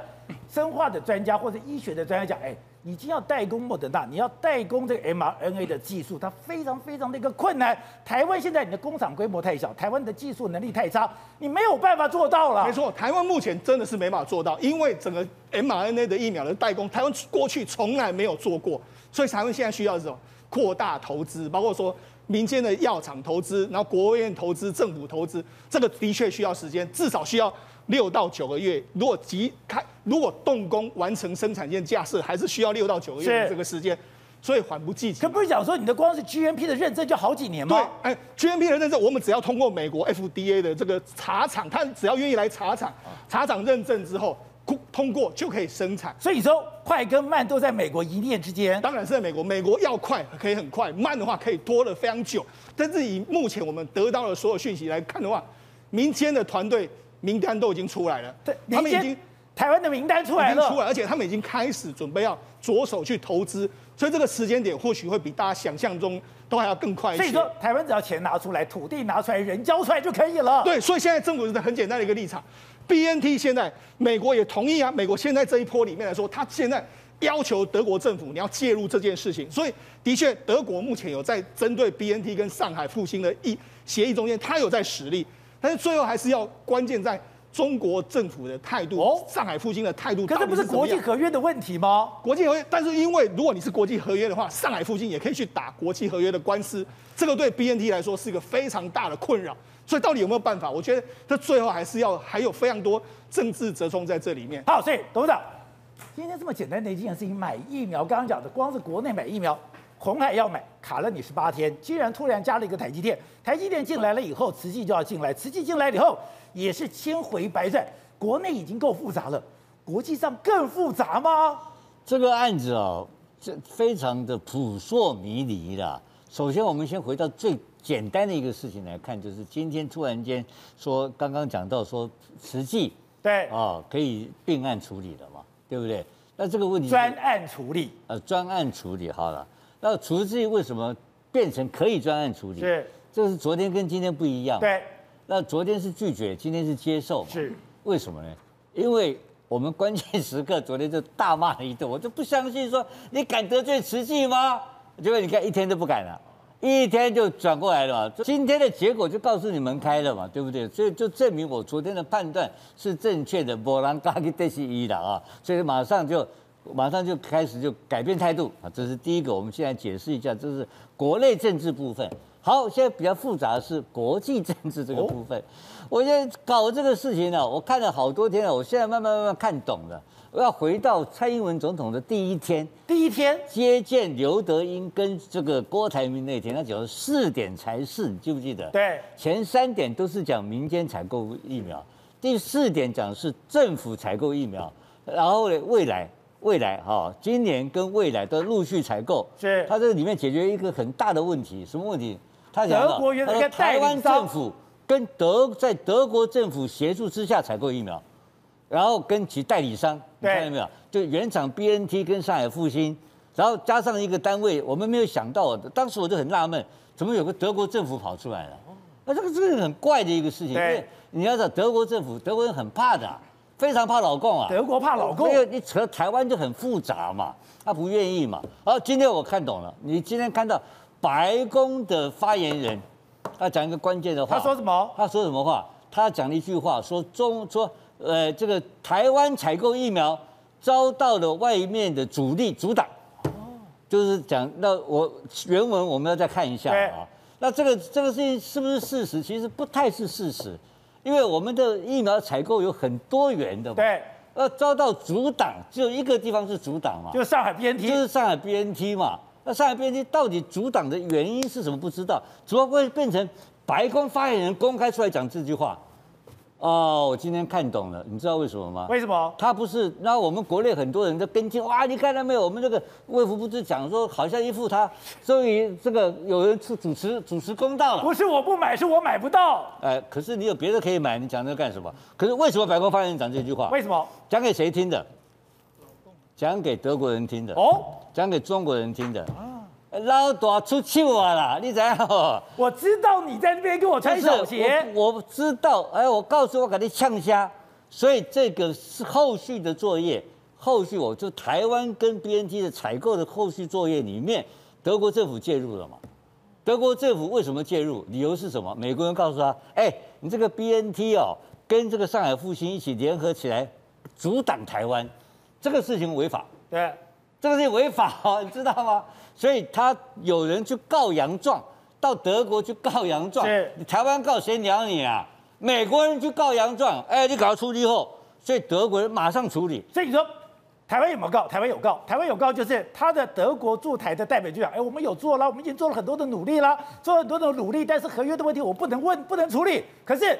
生化的专家或者医学的专家讲，哎，已经要代工莫德纳，你要代工这个 mRNA 的技术，它非常非常的一个困难。台湾现在你的工厂规模太小，台湾的技术能力太差，你没有办法做到了。
没错，台湾目前真的是没办法做到，因为整个 mRNA 的疫苗的代工，台湾过去从来没有做过。所以台湾现在需要什么？扩大投资，包括说民间的药厂投资，然后国务院投资、政府投资，这个的确需要时间，至少需要六到九个月。如果即开，如果动工完成生产线架设，还是需要六到九个月的这个时间，所以缓不济急。
可不是讲说你的光是 GMP 的认证就好几年吗？
对，哎，GMP 的认证，我们只要通过美国 FDA 的这个茶厂，他只要愿意来茶厂，茶厂认证之后。通过就可以生产，
所以说快跟慢都在美国一念之间。
当然是在美国，美国要快可以很快，慢的话可以拖了非常久。但是以目前我们得到的所有讯息来看的话，民间的团队名单都已经出来了，
对，他们已经台湾的名单出来了，
出来，而且他们已经开始准备要着手去投资，所以这个时间点或许会比大家想象中都还要更快一些。
所以说，台湾只要钱拿出来，土地拿出来，人交出来就可以了。
对，所以现在政府是很简单的一个立场。BNT 现在美国也同意啊，美国现在这一波里面来说，他现在要求德国政府你要介入这件事情，所以的确德国目前有在针对 BNT 跟上海复兴的协议中间，他有在实力，但是最后还是要关键在中国政府的态度，哦、上海复兴的态度。
可是不是国际合约的问题吗？
国际合约，但是因为如果你是国际合约的话，上海复星也可以去打国际合约的官司，这个对 BNT 来说是一个非常大的困扰。所以到底有没有办法？我觉得这最后还是要还有非常多政治折冲在这里面。
好，所以董事长，今天这么简单的一件事情，买疫苗，刚刚讲的，光是国内买疫苗，鸿海要买，卡了你十八天，居然突然加了一个台积电，台积电进来了以后，慈济就要进来，慈济进来以后也是千回百转，国内已经够复杂了，国际上更复杂吗？
这个案子哦，这非常的扑朔迷离的。首先，我们先回到最简单的一个事情来看，就是今天突然间说，刚刚讲到说慈济
对
啊可以并案处理了嘛，对不对？那这个问题
专案处理，
呃，专案处理好了。那慈济为什么变成可以专案处理？
是，
这是昨天跟今天不一样。
对，
那昨天是拒绝，今天是接受。
是，
为什么呢？因为我们关键时刻昨天就大骂了一顿，我就不相信说你敢得罪慈济吗？结果你看一天都不敢了，一天就转过来了嘛。今天的结果就告诉你们开了嘛，对不对？所以就证明我昨天的判断是正确的。波兰嘎给德西伊的啊，所以马上就。马上就开始就改变态度啊，这是第一个。我们现在解释一下，这是国内政治部分。好，现在比较复杂的是国际政治这个部分。我现在搞这个事情呢，我看了好多天了，我现在慢慢慢慢看懂了。我要回到蔡英文总统的第一天，
第一天
接见刘德英跟这个郭台铭那天，他讲了四点才是，你记不记得？
对，
前三点都是讲民间采购疫苗，第四点讲是政府采购疫苗，然后呢，未来。未来哈，今年跟未来都陆续采购，
是
它这里面解决一个很大的问题，什么问题？他讲
德国原来
台湾政府跟德在德国政府协助之下采购疫苗，然后跟其代理商，你看到没有？就原厂 BNT 跟上海复星，然后加上一个单位，我们没有想到的，当时我就很纳闷，怎么有个德国政府跑出来了？那这个这个很怪的一个事情，因为你要知道德国政府，德国人很怕的。非常怕老共啊！
德国怕老共，
因为你扯台湾就很复杂嘛，他不愿意嘛。好，今天我看懂了。你今天看到白宫的发言人，他讲一个关键的话。
他说什么？
他说什么话？他讲了一句话，说中说呃这个台湾采购疫苗遭到了外面的阻力阻挡。哦。就是讲那我原文我们要再看一下啊。那这个这个事情是不是事实？其实不太是事实。因为我们的疫苗采购有很多元的嘛，
对，
要遭到阻挡，只有一个地方是阻挡嘛，
就是上海 BNT，
就是上海 BNT 嘛。那上海 BNT 到底阻挡的原因是什么？不知道，怎么会变成白宫发言人公开出来讲这句话？哦，我今天看懂了，你知道为什么吗？
为什么？
他不是，那我们国内很多人都跟进，哇，你看到没有？我们这个卫福部是讲说，好像一副他终于这个有人出主持主持公道了。
不是我不买，是我买不到。
哎，可是你有别的可以买，你讲这个干什么？可是为什么白宫发言人讲这句话？
为什么？
讲给谁听的？讲给德国人听的。哦，讲给中国人听的。老大出糗啊啦！你怎样？
我知道你在那边跟我穿小鞋。
我，我知道，哎，我告诉我给你呛虾，所以这个是后续的作业。后续我就台湾跟 BNT 的采购的后续作业里面，德国政府介入了嘛？德国政府为什么介入？理由是什么？美国人告诉他，哎，你这个 BNT 哦，跟这个上海复兴一起联合起来阻挡台湾，这个事情违法。
对，
这个事情违法，你知道吗？所以他有人去告洋状，到德国去告洋状，
是
你台湾告谁鸟你啊？美国人去告洋状，哎，你搞出去后，所以德国人马上处理。
所以你说台湾有没有告？台湾有告，台湾有告，就是他的德国驻台的代表就讲，哎，我们有做了，我们已经做了很多的努力了，做了很多的努力，但是合约的问题我不能问，不能处理。可是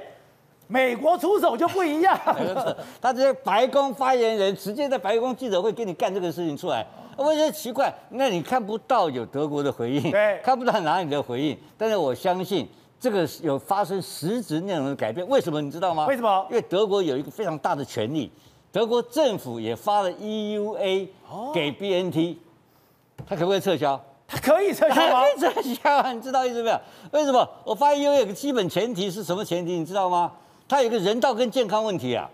美国出手就不一样，
他这些白宫发言人直接在白宫记者会给你干这个事情出来。我觉得奇怪，那你看不到有德国的回应，
对，
看不到哪里的回应。但是我相信这个有发生实质内容的改变。为什么你知道吗？
为什么？
因为德国有一个非常大的权利，德国政府也发了 EUA 给 BNT，他可不可以撤销？
他可以撤销吗？
可以撤销，你知道意思没有？为什么？我发 EUA 有个基本前提是什么前提？你知道吗？它有个人道跟健康问题啊。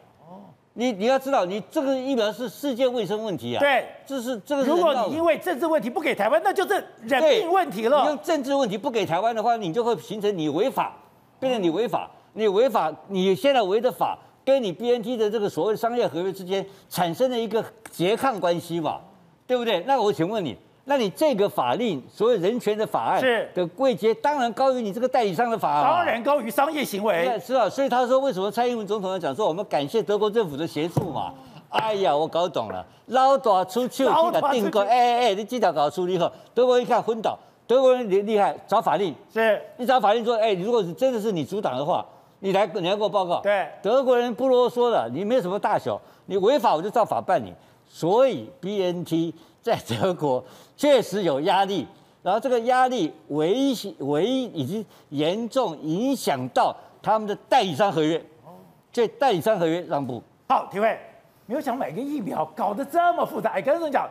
你你要知道，你这个疫苗是世界卫生问题啊。
对，
这是这个是。
如果你因为政治问题不给台湾，那就是人命问题了。
你用政治问题不给台湾的话，你就会形成你违法，变成你违法，你违法，你现在违的法跟你 BNT 的这个所谓商业合约之间产生了一个拮抗关系嘛，对不对？那我请问你。那你这个法令，所有人权的法案的贵阶，当然高于你这个代理商的法案，
当然高于商业行为。
是啊，所以他说，为什么蔡英文总统要讲说，我们感谢德国政府的协助嘛？哎呀，我搞懂了，老大出糗，去把定过，哎哎哎，你这条搞处理后，德国一看昏倒，德国人厉厉害，找法令，
是
你找法令说，哎，如果是真的是你阻挡的话，你来你来给我报告。
对，
德国人不啰嗦了，你没有什么大小，你违法我就照法办你。所以 BNT。在德国确实有压力，然后这个压力危险危已经严重影响到他们的代理商合约，这代理商合约让步。
好，体会，没有想买个疫苗，搞得这么复杂。哎，刚刚讲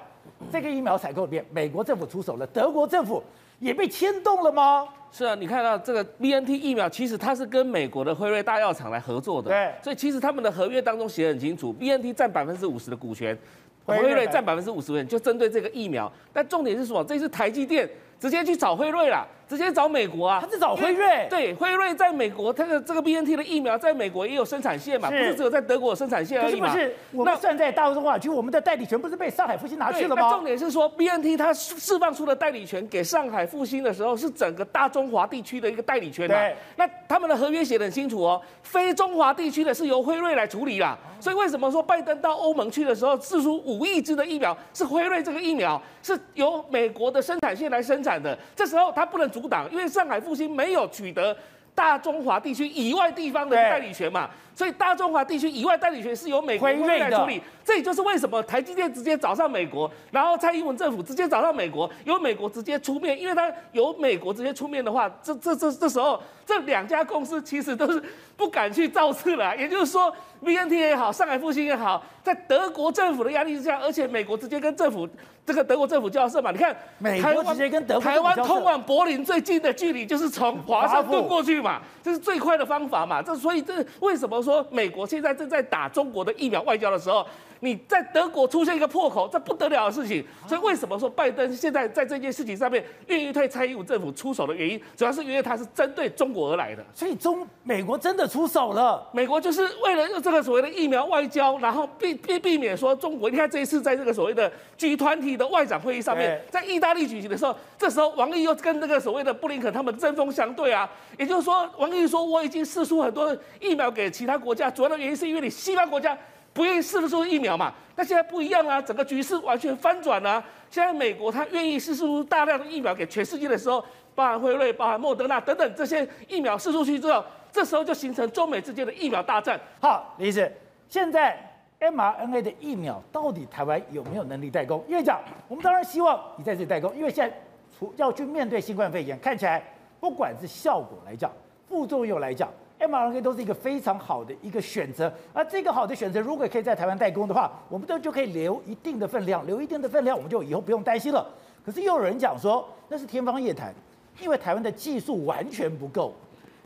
这个疫苗采购里面，美国政府出手了，德国政府也被牵动了吗？
是啊，你看到这个 BNT 疫苗，其实它是跟美国的辉瑞大药厂来合作的，
对，
所以其实他们的合约当中写得很清楚，BNT 占百分之五十的股权，辉瑞占百分之五十的，就针对这个疫苗。但重点是什么？这是台积电直接去找辉瑞了。直接找美国啊，
他是找辉瑞，
对，辉瑞在美国，它的这个 BNT 的疫苗在美国也有生产线嘛，不是只有在德国有生产线而已嘛。
不是，我们算在大中华区，我们的代理权不是被上海复兴拿去了
吗？重点是说，BNT 它释放出的代理权给上海复兴的时候，是整个大中华地区的一个代理权嘛。对。那他们的合约写得很清楚哦，非中华地区的是由辉瑞来处理啦。所以为什么说拜登到欧盟去的时候，释出五亿支的疫苗是辉瑞这个疫苗是由美国的生产线来生产的？这时候他不能阻挡，因为上海。复兴没有取得大中华地区以外地方的代理权嘛，所以大中华地区以外代理权是由美国来处理。这也就是为什么台积电直接找上美国，然后蔡英文政府直接找上美国，由美国直接出面，因为他由美国直接出面的话，这这这这时候这两家公司其实都是不敢去造次了。也就是说，VNT 也好，上海复兴也好，在德国政府的压力之下，而且美国直接跟政府。这个德国政府交涉嘛，你看，
美国直接跟德国
台湾通往柏林最近的距离就是从华盛顿过去嘛，这是最快的方法嘛。这所以这为什么说美国现在正在打中国的疫苗外交的时候？你在德国出现一个破口，这不得了的事情。所以为什么说拜登现在在这件事情上面愿意对蔡英文政府出手的原因，主要是因为他是针对中国而来的。
所以中美国真的出手了，
美国就是为了用这个所谓的疫苗外交，然后避避避免说中国。你看这一次在这个所谓的 G 团体的外长会议上面，在意大利举行的时候，这时候王毅又跟那个所谓的布林肯他们针锋相对啊。也就是说，王毅说我已经试出很多疫苗给其他国家，主要的原因是因为你西方国家。不愿意释出疫苗嘛？那现在不一样啊，整个局势完全翻转了啊。现在美国它愿意试出大量的疫苗给全世界的时候，包含辉瑞、包含莫德纳等等这些疫苗试出去之后，这时候就形成中美之间的疫苗大战。
好，李医，现在 mRNA 的疫苗到底台湾有没有能力代工？院长，我们当然希望你在这里代工，因为现在除要去面对新冠肺炎，看起来不管是效果来讲，副作用来讲。mRNA 都是一个非常好的一个选择，而这个好的选择，如果可以在台湾代工的话，我们都就可以留一定的分量，留一定的分量，我们就以后不用担心了。可是又有人讲说，那是天方夜谭，因为台湾的技术完全不够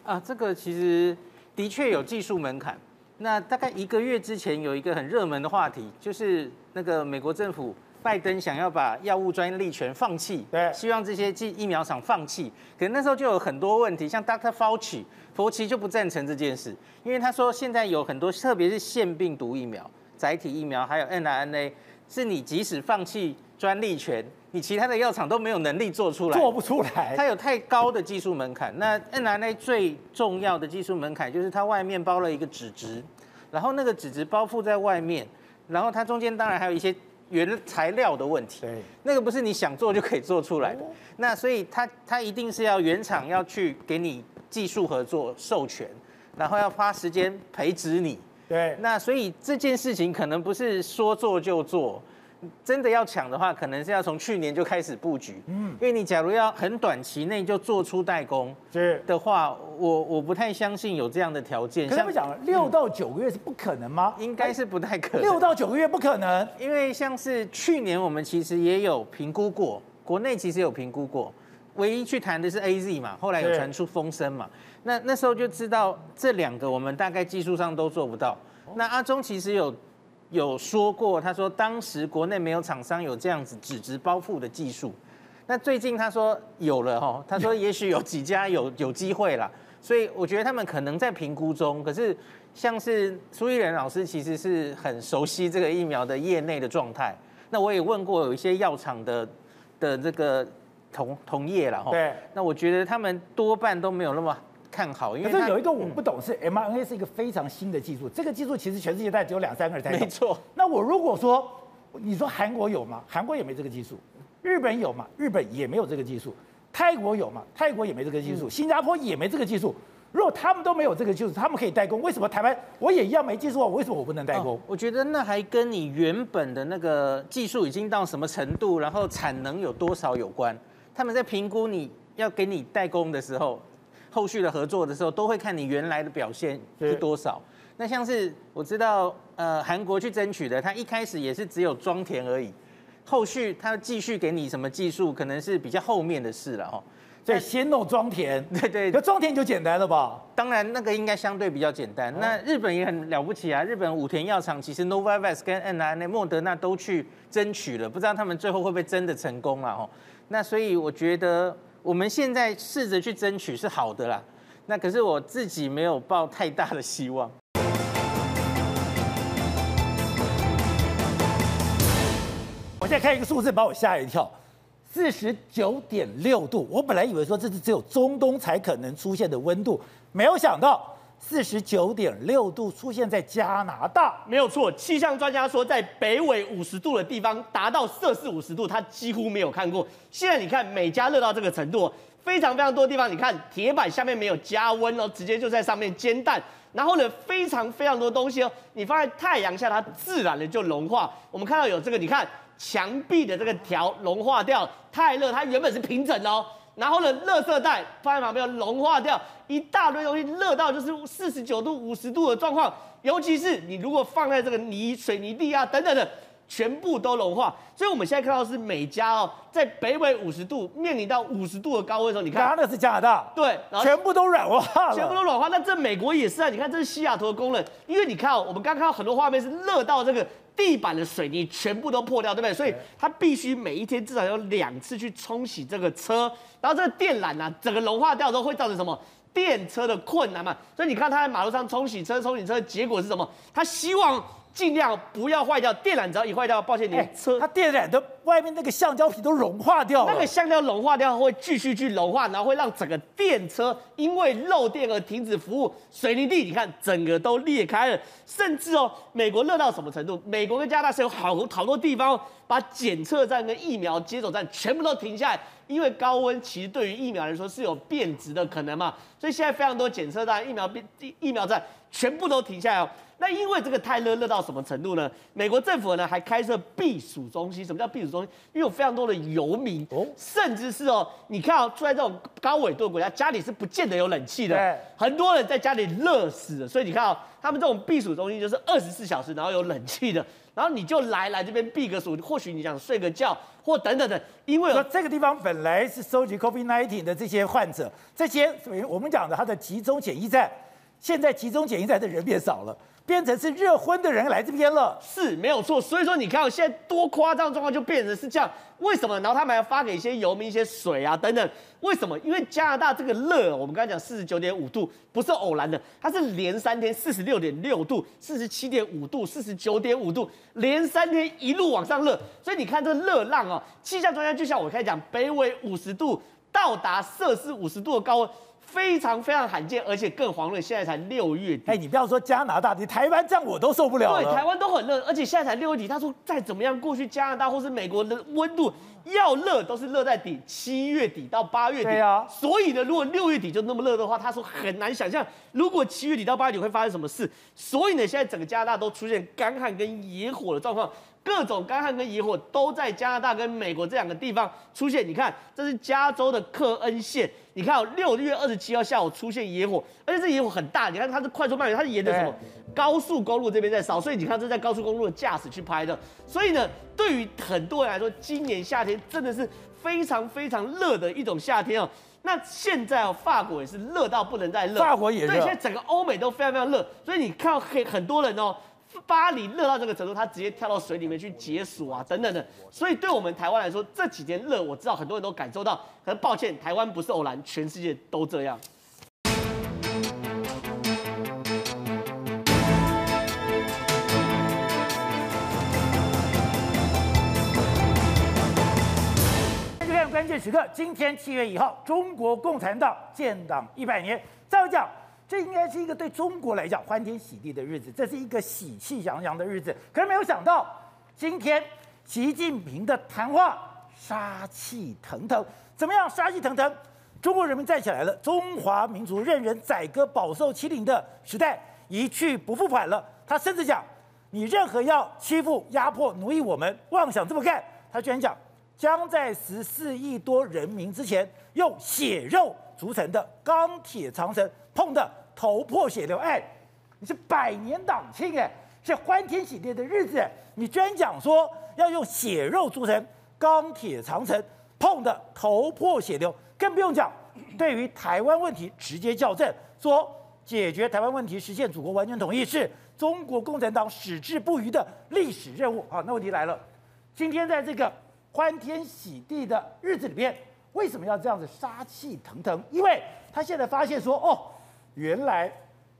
啊。这个其实的确有技术门槛。那大概一个月之前有一个很热门的话题，就是那个美国政府。拜登想要把药物专利权放弃，对，希望这些疫疫苗厂放弃。可能那时候就有很多问题，像 Dr. Fauci，佛奇就不赞成这件事，因为他说现在有很多，特别是腺病毒疫苗、载体疫苗，还有 mRNA，是你即使放弃专利权，你其他的药厂都没有能力做出来，
做不出来，
它有太高的技术门槛。那 mRNA 最重要的技术门槛就是它外面包了一个纸质，然后那个纸质包覆在外面，然后它中间当然还有一些。原材料的问题，对，那个不是你想做就可以做出来的。那所以它它一定是要原厂要去给你技术合作授权，然后要花时间培植你。对，那所以这件事情可能不是说做就做。真的要抢的话，可能是要从去年就开始布局。嗯，因为你假如要很短期内就做出代工是的话，我我不太相信有这样的条件。
可是我讲六到九个月是不可能吗？
应该是不太可能。
六到九个月不可能，
因为像是去年我们其实也有评估过，国内其实有评估过，唯一去谈的是 AZ 嘛，后来有传出风声嘛，那那时候就知道这两个我们大概技术上都做不到。那阿中其实有。有说过，他说当时国内没有厂商有这样子纸质包覆的技术，那最近他说有了哦，他说也许有几家有 有机会了，所以我觉得他们可能在评估中。可是像是苏奕仁老师其实是很熟悉这个疫苗的业内的状态，那我也问过有一些药厂的的这个同同业了哈，对，那我觉得他们多半都没有那么。看好，因为
可是有一个我不懂，是 mRNA 是一个非常新的技术，这个技术其实全世界大概只有两三个人在用。
没错。
那我如果说，你说韩国有吗？韩国也没这个技术。日本有吗？日本也没有这个技术。泰国有吗？泰国也没这个技术。新加坡也没这个技术。如果他们都没有这个技术，他们可以代工，为什么台湾我也一样没技术啊？我为什么我不能代工？
哦，我觉得那还跟你原本的那个技术已经到什么程度，然后产能有多少有关。他们在评估你要给你代工的时候，后续的合作的时候，都会看你原来的表现是多少。那像是我知道，呃，韩国去争取的，他一开始也是只有装填而已，后续他继续给你什么技术，可能是比较后面的事了哈。
对，先弄装填，
对对，
那装填就简单了吧？
当然，那个应该相对比较简单。那日本也很了不起啊！日本武田药厂其实 Novavax 跟 n r n a 莫德纳都去争取了，不知道他们最后会不会真的成功了哦。那所以我觉得我们现在试着去争取是好的啦。那可是我自己没有抱太大的希望。
我现在看一个数字，把我吓一跳。四十九点六度，我本来以为说这是只有中东才可能出现的温度，没有想到四十九点六度出现在加拿大。
没有错，气象专家说在北纬五十度的地方达到摄氏五十度，他几乎没有看过。现在你看美加热到这个程度，非常非常多地方，你看铁板下面没有加温哦，直接就在上面煎蛋。然后呢，非常非常多东西哦，你放在太阳下，它自然的就融化。我们看到有这个，你看。墙壁的这个条融化掉，太热，它原本是平整哦。然后呢，热色袋放在旁边融化掉，一大堆东西热到就是四十九度、五十度的状况。尤其是你如果放在这个泥水泥地啊等等的，全部都融化。所以我们现在看到是美加哦，在北纬五十度面临到五十度的高温的时候，你看，
那是加拿大，
对，然后
全部都软化了，
全部都软化。那这美国也是啊，你看这是西雅图的工人，因为你看哦，我们刚看到很多画面是热到这个。地板的水泥全部都破掉，对不对？所以他必须每一天至少有两次去冲洗这个车，然后这个电缆啊，整个融化掉之后会造成什么？电车的困难嘛。所以你看他在马路上冲洗车、冲洗车，结果是什么？他希望。尽量不要坏掉，电缆只要一坏掉，抱歉，你的车、欸、它
电缆的外面那个橡胶皮都融化掉了。
那个橡胶融化掉会继续去融化，然后会让整个电车因为漏电而停止服务。水泥地你看整个都裂开了，甚至哦，美国热到什么程度？美国跟加拿大是有好好多地方把检测站跟疫苗接种站全部都停下来，因为高温其实对于疫苗来说是有变质的可能嘛，所以现在非常多检测站、疫苗疫苗站全部都停下来哦。那因为这个太热，热到什么程度呢？美国政府呢还开设避暑中心。什么叫避暑中心？因为有非常多的游民，哦，甚至是哦，你看哦，住在这种高纬度的国家，家里是不见得有冷气的，对，很多人在家里热死了。所以你看哦，他们这种避暑中心就是二十四小时，然后有冷气的，然后你就来来这边避个暑，或许你想睡个觉或等等的。因为
说这个地方本来是收集 COVID-19 的这些患者，这些我们讲的它的集中检疫站，现在集中检疫站的人变少了。变成是热昏的人来这边了，
是没有错。所以说，你看现在多夸张的状况，就变成是这样。为什么？然后他们还要发给一些游民一些水啊等等。为什么？因为加拿大这个热，我们刚才讲四十九点五度，不是偶然的，它是连三天四十六点六度、四十七点五度、四十九点五度，连三天一路往上热。所以你看这个热浪哦，气象专家就像我开始讲，北纬五十度到达摄氏五十度的高温。非常非常罕见，而且更遑论现在才六月底。
哎，你不要说加拿大，你台湾这样我都受不了了。
对，台湾都很热，而且现在才六月底。他说再怎么样，过去加拿大或是美国的温度要热都是热在底七月底到八月底。
对啊。
所以呢，如果六月底就那么热的话，他说很难想象，如果七月底到八月底会发生什么事。所以呢，现在整个加拿大都出现干旱跟野火的状况。各种干旱跟野火都在加拿大跟美国这两个地方出现。你看，这是加州的克恩县。你看，六月二十七号下午出现野火，而且这野火很大。你看，它是快速蔓延，它是沿着什么高速公路这边在烧。所以你看，这是在高速公路的驾驶去拍的。所以呢，对于很多人来说，今年夏天真的是非常非常热的一种夏天哦。那现在哦，法国也是热到不能再热。
法国也热。
对，现在整个欧美都非常非常热。所以你看到很很多人哦。巴黎热到这个程度，他直接跳到水里面去解暑啊，等等的。所以对我们台湾来说，这几天热，我知道很多人都感受到。很抱歉，台湾不是偶然，全世界都
这样。关键时刻，今天七月一号，中国共产党建党一百年。再讲。这应该是一个对中国来讲欢天喜地的日子，这是一个喜气洋洋的日子。可是没有想到，今天习近平的谈话杀气腾腾。怎么样？杀气腾腾？中国人民站起来了，中华民族任人宰割、饱受欺凌的时代一去不复返了。他甚至讲，你任何要欺负、压迫、奴役我们，妄想这么干，他居然讲，将在十四亿多人民之前用血肉筑成的钢铁长城碰的头破血流。哎，你是百年党庆哎，是欢天喜地的日子，你居然讲说要用血肉筑成钢铁长城，碰得头破血流。更不用讲，对于台湾问题直接校正，说解决台湾问题、实现祖国完全统一是中国共产党矢志不渝的历史任务。好，那问题来了，今天在这个欢天喜地的日子里面，为什么要这样子杀气腾腾？因为他现在发现说，哦，原来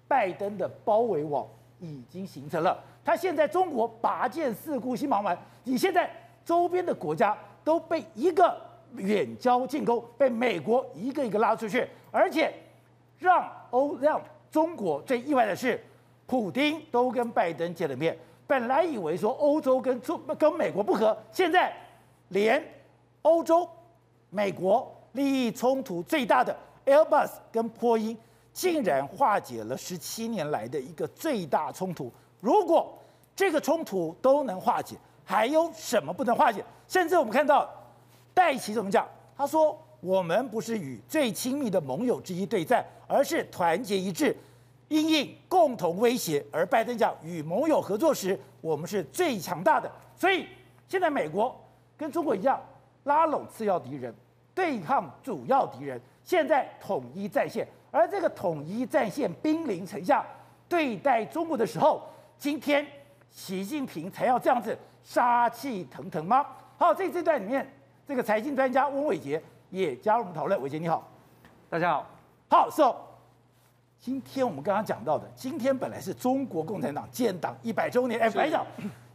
拜登的包围网已经形成了。他现在中国拔剑四顾心茫然，你现在周边的国家都被一个。远交近攻，被美国一个一个拉出去，而且让欧让中国最意外的是，普丁都跟拜登见了面。本来以为说欧洲跟中跟美国不合，现在连欧洲、美国利益冲突最大的 Airbus 跟波音，竟然化解了十七年来的一个最大冲突。如果这个冲突都能化解，还有什么不能化解？甚至我们看到。戴奇怎么讲？他说：“我们不是与最亲密的盟友之一对战，而是团结一致，因应共同威胁。”而拜登讲：“与盟友合作时，我们是最强大的。”所以现在美国跟中国一样，拉拢次要敌人，对抗主要敌人。现在统一战线，而这个统一战线兵临城下，对待中国的时候，今天习近平才要这样子杀气腾腾吗？好，这这段里面。这个财经专家温伟杰也加入我们讨论。伟杰你好，
大家好。
好，，so，。今天我们刚刚讲到的，今天本来是中国共产党建党一百周年。哎，白讲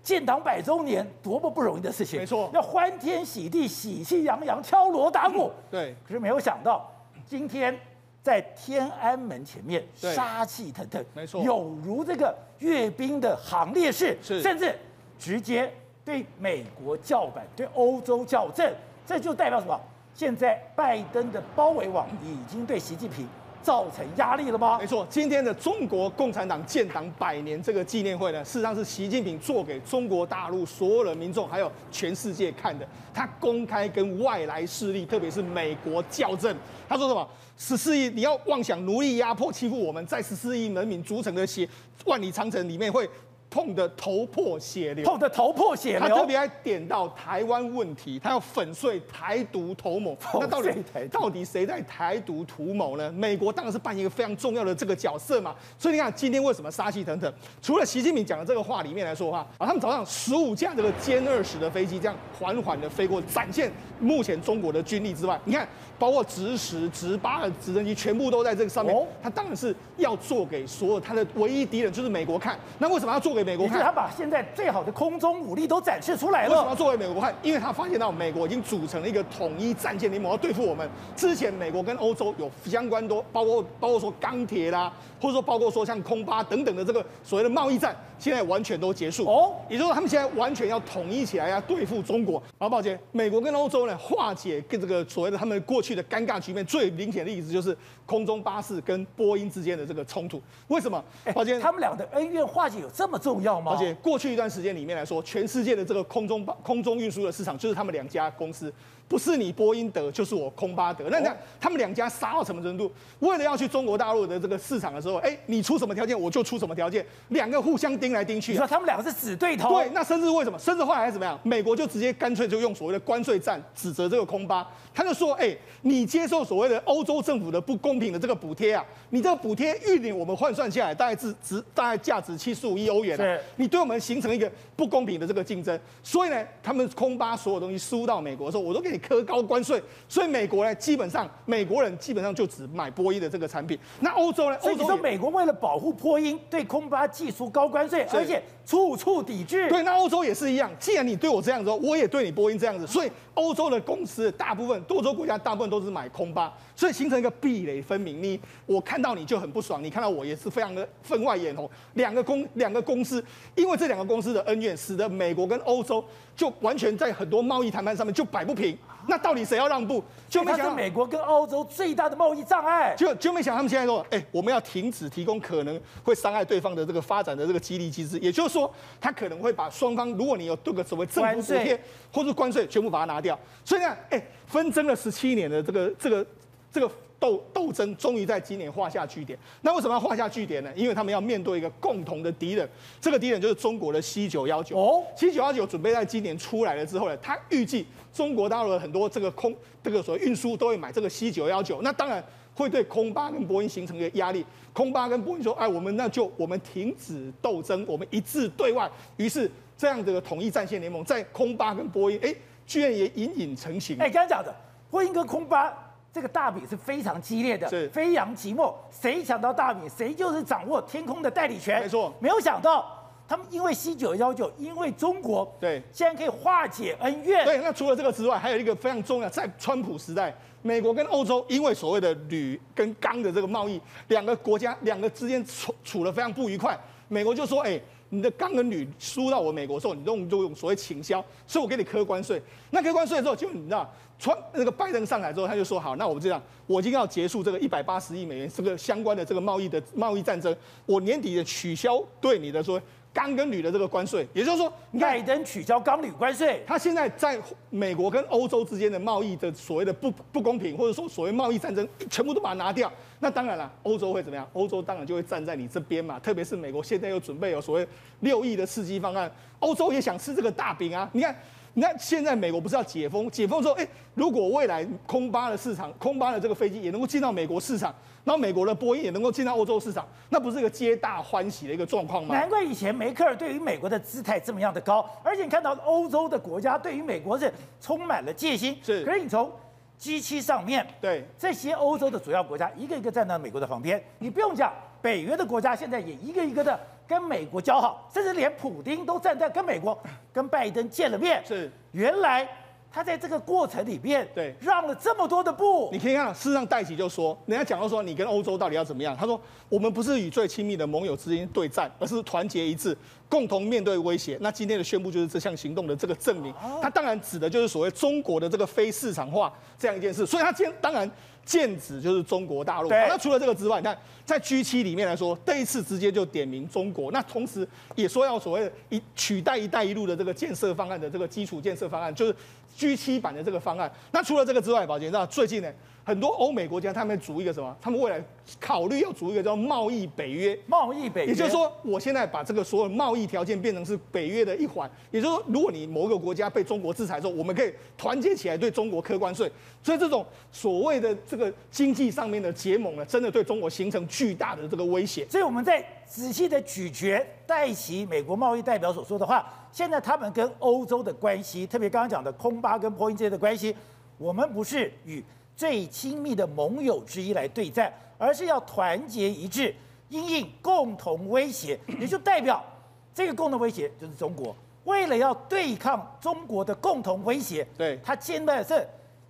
建党百周年多么不容易的事情，
没错，
要欢天喜地、喜气洋洋、敲锣打鼓。
对。
可是没有想到，今天在天安门前面杀气腾腾，
没错，
有如这个阅兵的行列式，
是，
甚至直接。对美国叫板，对欧洲叫阵，这就代表什么？现在拜登的包围网已经对习近平造成压力了吗？
没错，今天的中国共产党建党百年这个纪念会呢，事实上是习近平做给中国大陆所有的民众还有全世界看的。他公开跟外来势力，特别是美国校正。他说什么？十四亿，你要妄想奴役、压迫、欺负我们，在十四亿人民组成的协万里长城里面会。碰得头破血流，
碰得头破血流。
他特别还点到台湾问题，他要粉碎台独图谋。那到底到底谁在台独图谋呢？美国当然是扮演一个非常重要的这个角色嘛。所以你看今天为什么杀气腾腾？除了习近平讲的这个话里面来说的话啊，他们早上十五架这个歼二十的飞机这样缓缓的飞过，展现目前中国的军力之外，你看包括直十、直八的直升机全部都在这个上面。哦、他当然是要做给所有他的唯一敌人就是美国看。那为什么要做给？美国看，
他把现在最好的空中武力都展示出来了。
为什么要做给美国看？因为他发现到美国已经组成了一个统一战线联盟，要对付我们。之前美国跟欧洲有相关多，包括包括说钢铁啦，或者说包括说像空巴等等的这个所谓的贸易战，现在完全都结束。哦，也就是说他们现在完全要统一起来，要对付中国。好，抱歉，美国跟欧洲呢，化解跟这个所谓的他们过去的尴尬局面，最明显的例子就是空中巴士跟波音之间的这个冲突。为什么？抱歉，
他们俩的恩怨化解有这么重要吗？
而且过去一段时间里面来说，全世界的这个空中空中运输的市场就是他们两家公司。不是你波音得，就是我空巴得。那这样，他们两家杀到什么程度？为了要去中国大陆的这个市场的时候，哎，你出什么条件，我就出什么条件，两个互相盯来盯去。
你说他们两个是死对头？
对，那甚至为什么？甚至后来还是怎么样？美国就直接干脆就用所谓的关税战指责这个空巴，他就说，哎，你接受所谓的欧洲政府的不公平的这个补贴啊，你这个补贴预领我们换算下来大概是值大概价值七十五亿欧元啊，你对我们形成一个不公平的这个竞争，所以呢，他们空巴所有东西输到美国的时候，我都给你科高关税。所以美国呢，基本上美国人基本上就只买波音的这个产品。那欧洲呢？
所以你说美国为了保护波音，对空巴技术高关税，而且处处抵制。
对，那欧洲也是一样。既然你对我这样子，我也对你波音这样子。所以欧洲的公司大部分，多洲国家大部分都是买空吧，所以形成一个壁垒分明。你我看到你就很不爽，你看到我也是非常的分外眼红。两个公两个公司，因为这两个公司的恩怨，使得美国跟欧洲就完全在很多贸易谈判上面就摆不平。那到底谁要让步？就没想到
美国跟欧洲最大的贸易障碍。
就就没想到他们现在说，哎，我们要停止提供可能会伤害对方的这个发展的这个激励机制，也就是说，他可能会把双方，如果你有这个所谓政府补贴或者关税，全部把它拿掉。所以呢，哎，纷争了十七年的这个这个这个斗斗争，终于在今年画下句点。那为什么要画下句点呢？因为他们要面对一个共同的敌人，这个敌人就是中国的 C 九幺九。哦，C 九幺九准备在今年出来了之后呢，他预计中国大陆的很多这个空这个所谓运输都会买这个 C 九幺九。那当然会对空巴跟波音形成一个压力。空巴跟波音说：“哎，我们那就我们停止斗争，我们一致对外。”于是这样的统一战线联盟在空巴跟波音，哎。居然也隐隐成型。
哎，刚才讲的波音跟空巴这个大比是非常激烈的，
是
飞扬即墨，谁抢到大饼，谁就是掌握天空的代理权。
没错，
没有想到他们因为 C 九幺九，因为中国，
对，
竟然可以化解恩怨。
对，那除了这个之外，还有一个非常重要，在川普时代，美国跟欧洲因为所谓的铝跟钢的这个贸易，两个国家两个之间处处得非常不愉快。美国就说，哎。你的钢跟铝输到我美国的时候，你用就用所谓倾销，所以我给你科关税。那科关税的时候，就你知道，川那个拜登上来之后，他就说好，那我们这样，我已经要结束这个一百八十亿美元这个相关的这个贸易的贸易战争，我年底的取消对你的说。钢跟铝的这个关税，也就是说，
拜登取消钢铝关税，
他现在在美国跟欧洲之间的贸易的所谓的不不公平，或者说所谓贸易战争，全部都把它拿掉。那当然了，欧洲会怎么样？欧洲当然就会站在你这边嘛。特别是美国现在又准备有所谓六亿的刺激方案，欧洲也想吃这个大饼啊。你看，你看现在美国不是要解封？解封之后，哎，如果未来空巴的市场，空巴的这个飞机也能够进到美国市场。然后美国的波音也能够进到欧洲市场，那不是一个皆大欢喜的一个状况吗？
难怪以前梅克尔对于美国的姿态这么样的高，而且你看到欧洲的国家对于美国是充满了戒心。
是，
可是你从 G7 上面，
对
这些欧洲的主要国家一个一个站在美国的旁边，你不用讲，北约的国家现在也一个一个的跟美国交好，甚至连普丁都站在跟美国跟拜登见了面。
是，
原来。他在这个过程里面，
对，
让了这么多的步。
你可以看，事实上戴奇就说，人家讲到说，你跟欧洲到底要怎么样？他说，我们不是与最亲密的盟友之间对战，而是团结一致，共同面对威胁。那今天的宣布就是这项行动的这个证明。他当然指的就是所谓中国的这个非市场化这样一件事。所以他今天当然。剑指就是中国大陆。那除了这个之外，你看在 G 七里面来说，这一次直接就点名中国。那同时也说要所谓的一取代“一带一路”的这个建设方案的这个基础建设方案，就是 G 七版的这个方案。那除了这个之外，保杰，那最近呢？很多欧美国家他们组一个什么？他们未来考虑要组一个叫贸易北约。
贸易北约，
也就是说，我现在把这个所有贸易条件变成是北约的一环。也就是说，如果你某个国家被中国制裁之后，我们可以团结起来对中国课关税。所以这种所谓的这个经济上面的结盟呢，真的对中国形成巨大的这个威胁。
所以我们在仔细的咀嚼戴奇美国贸易代表所说的话，现在他们跟欧洲的关系，特别刚刚讲的空巴跟波音之间的关系，我们不是与。最亲密的盟友之一来对战，而是要团结一致，因应共同威胁，也就代表这个共同威胁就是中国。为了要对抗中国的共同威胁，
对，
他现在是。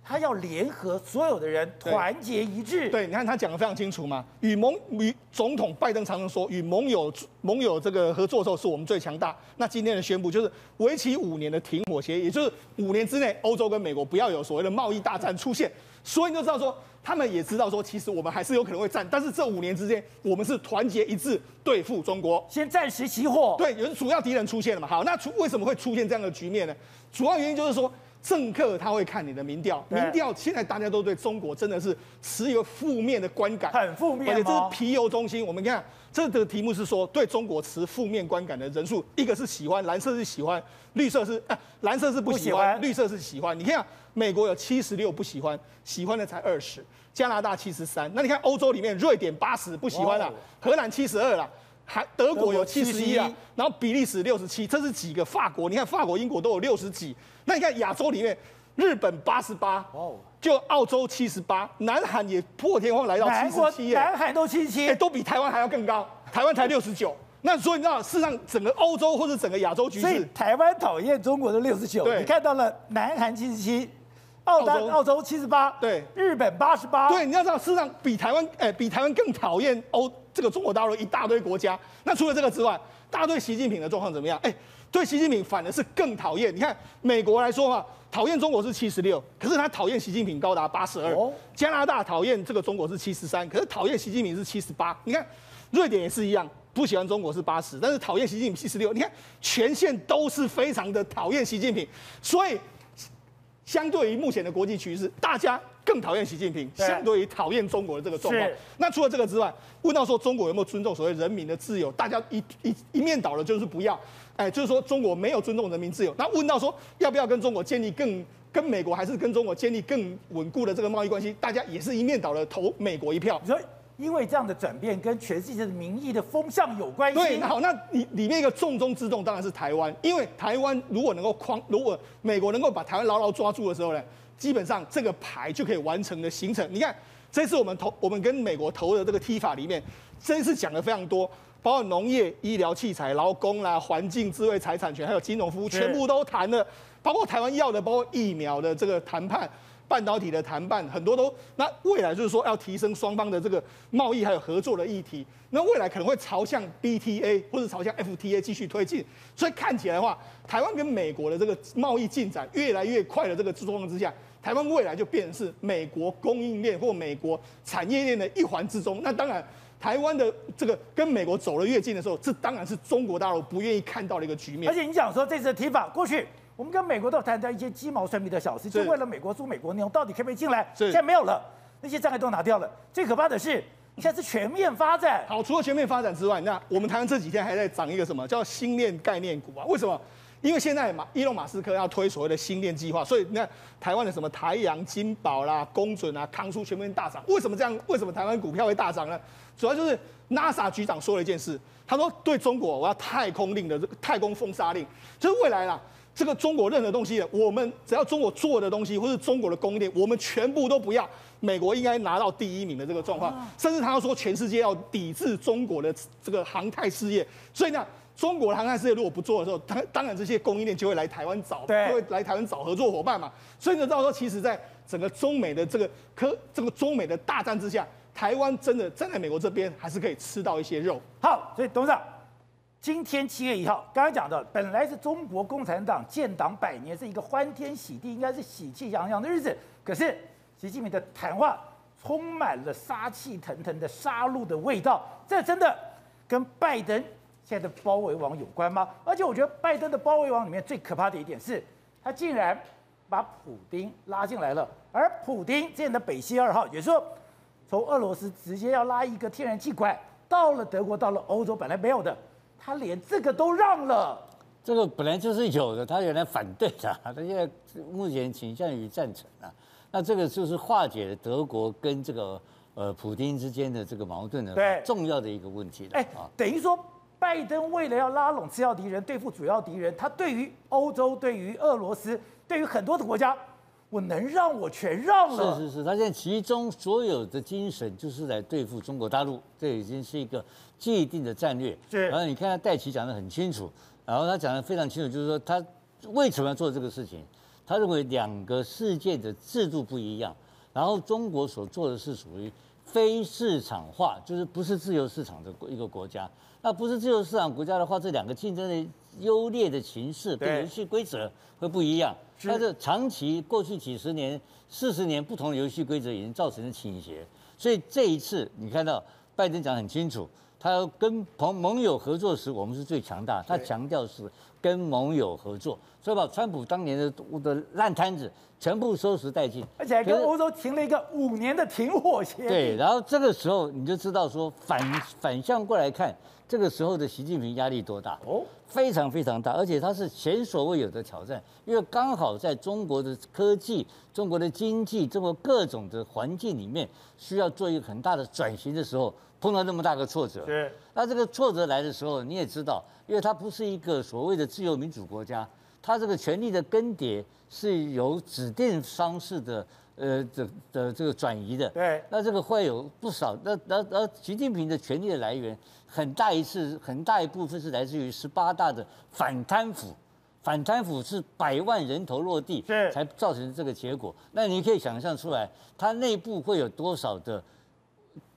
他要联合所有的人团结一致。
对，你看他讲得非常清楚嘛。与盟与总统拜登常常说，与盟友盟友这个合作的时候，是我们最强大。那今天的宣布就是为期五年的停火协议，也就是五年之内，欧洲跟美国不要有所谓的贸易大战出现。所以你就知道说，他们也知道说，其实我们还是有可能会战，但是这五年之间，我们是团结一致对付中国。
先暂时熄火。
对，有主要敌人出现了嘛。好，那出为什么会出现这样的局面呢？主要原因就是说。政客他会看你的民调，民调现在大家都对中国真的是持有负面的观感，
很负面，
而且这是皮尤中心。我们看这个题目是说对中国持负面观感的人数，一个是喜欢，蓝色是喜欢，绿色是啊，蓝色是不喜欢，喜欢绿色是喜欢。你看美国有七十六不喜欢，喜欢的才二十，加拿大七十三。那你看欧洲里面，瑞典八十不喜欢了，荷兰七十二了。还德国有七十一啊，然后比利时六十七，这是几个？法国，你看法国、英国都有六十几。那你看亚洲里面，日本八十八，哦，就澳洲七十八，南韩也破天荒来到七十七，
南韩都七十七，
都比台湾还要更高，台湾才六十九。那所以你知道，事实上整个欧洲或者整个亚洲局
所以
势，
台湾讨厌中国的六十九，你看到了南韩七十七，澳
洲
澳洲七十八，
对
日本八十八，
对，你要知道，事实上比台湾，哎、比台湾更讨厌欧这个中国大陆一大堆国家。那除了这个之外，大家对习近平的状况怎么样？哎、对习近平反而是更讨厌。你看美国来说嘛，讨厌中国是七十六，可是他讨厌习近平高达八十二。
哦
加拿大讨厌这个中国是七十三，可是讨厌习近平是七十八。你看瑞典也是一样，不喜欢中国是八十，但是讨厌习近平七十六。你看全线都是非常的讨厌习近平，所以。相对于目前的国际趋势，大家更讨厌习近平，相对于讨厌中国的这个状
况。
那除了这个之外，问到说中国有没有尊重所谓人民的自由，大家一一一面倒的就是不要，哎，就是说中国没有尊重人民自由。那问到说要不要跟中国建立更跟美国还是跟中国建立更稳固的这个贸易关系，大家也是一面倒的投美国一票。
你说因为这样的转变跟全世界的民意的风向有关系。
对，那好，那里里面一个重中之重当然是台湾，因为台湾如果能够框，如果美国能够把台湾牢牢抓住的时候呢，基本上这个牌就可以完成的形成。你看，这次我们投，我们跟美国投的这个 TIFA 里面，这一次讲的非常多，包括农业、医疗器材、劳工啦、环境、智慧财产权，还有金融服
务，
全部都谈了，包括台湾要的，包括疫苗的这个谈判。半导体的谈判很多都，那未来就是说要提升双方的这个贸易还有合作的议题，那未来可能会朝向 BTA 或者朝向 FTA 继续推进，所以看起来的话，台湾跟美国的这个贸易进展越来越快的这个状况之下，台湾未来就变成是美国供应链或美国产业链的一环之中。那当然，台湾的这个跟美国走得越近的时候，这当然是中国大陆不愿意看到的一个局面。
而且你讲说这次的提法过去。我们跟美国都谈到一些鸡毛蒜皮的小事，就为了美国猪美国牛，到底可不可以进来？
是
现在没有了，那些障碍都拿掉了。最可怕的是，现在是全面发展。
好，除了全面发展之外，那我们台湾这几天还在涨一个什么叫新链概念股啊？为什么？因为现在马伊隆马斯克要推所谓的星链计划，所以那台湾的什么台阳、金宝啦、公准啊、康舒全面大涨。为什么这样？为什么台湾股票会大涨呢？主要就是 NASA 局长说了一件事，他说对中国我要太空令的这个太空封杀令，就是未来啦。这个中国任何东西，我们只要中国做的东西，或是中国的供应链，我们全部都不要。美国应该拿到第一名的这个状况，甚至他要说全世界要抵制中国的这个航太事业。所以呢，中国的航太事业如果不做的时候，当当然这些供应链就会来台湾找，会来台湾找合作伙伴嘛。所以呢，到时候其实在整个中美的这个科这个中美的大战之下，台湾真的站在美国这边，还是可以吃到一些肉。
好，所以董事长。今天七月一号，刚刚讲的，本来是中国共产党建党百年，是一个欢天喜地，应该是喜气洋洋的日子。可是习近平的谈话充满了杀气腾腾的杀戮的味道，这真的跟拜登现在的包围网有关吗？而且我觉得拜登的包围网里面最可怕的一点是，他竟然把普丁拉进来了，而普丁之前的北溪二号，也就是说从俄罗斯直接要拉一个天然气管到了德国，到了欧洲，本来没有的。他连这个都让了，
这个本来就是有的，他原来反对的，他现在目前倾向于赞成啊。那这个就是化解了德国跟这个呃普丁之间的这个矛盾的
对
重要的一个问题了。
哎，等于说拜登为了要拉拢次要敌人，对付主要敌人，他对于欧洲、对于俄罗斯、对于很多的国家，我能让我全让了。
是是是，他现在其中所有的精神就是来对付中国大陆，这已经是一个。既定的战略，
是。
然后你看他戴琪讲的很清楚，然后他讲的非常清楚，就是说他为什么要做这个事情？他认为两个世界的制度不一样，然后中国所做的是属于非市场化，就是不是自由市场的一个国家。那不是自由市场国家的话，这两个竞争的优劣的形式跟游戏规则会不一样。但是长期过去几十年、四十年不同的游戏规则已经造成了倾斜，所以这一次你看到拜登讲得很清楚。他跟朋盟友合作时，我们是最强大。他强调是跟盟友合作，所以把川普当年的的烂摊子全部收拾殆尽，
而且还跟欧洲停了一个五年的停火协议。
对，然后这个时候你就知道说反反向过来看，这个时候的习近平压力多大？哦，非常非常大，而且他是前所未有的挑战，因为刚好在中国的科技、中国的经济、中国各种的环境里面，需要做一个很大的转型的时候。碰到那么大个挫折，那这个挫折来的时候，你也知道，因为它不是一个所谓的自由民主国家，它这个权力的更迭是由指定方式的呃的的这个转移的。
对，
那这个会有不少，那那那习近平的权力的来源很大一次很大一部分是来自于十八大的反贪腐。反贪腐是百万人头落地，
是
才造成这个结果。那你可以想象出来，他内部会有多少的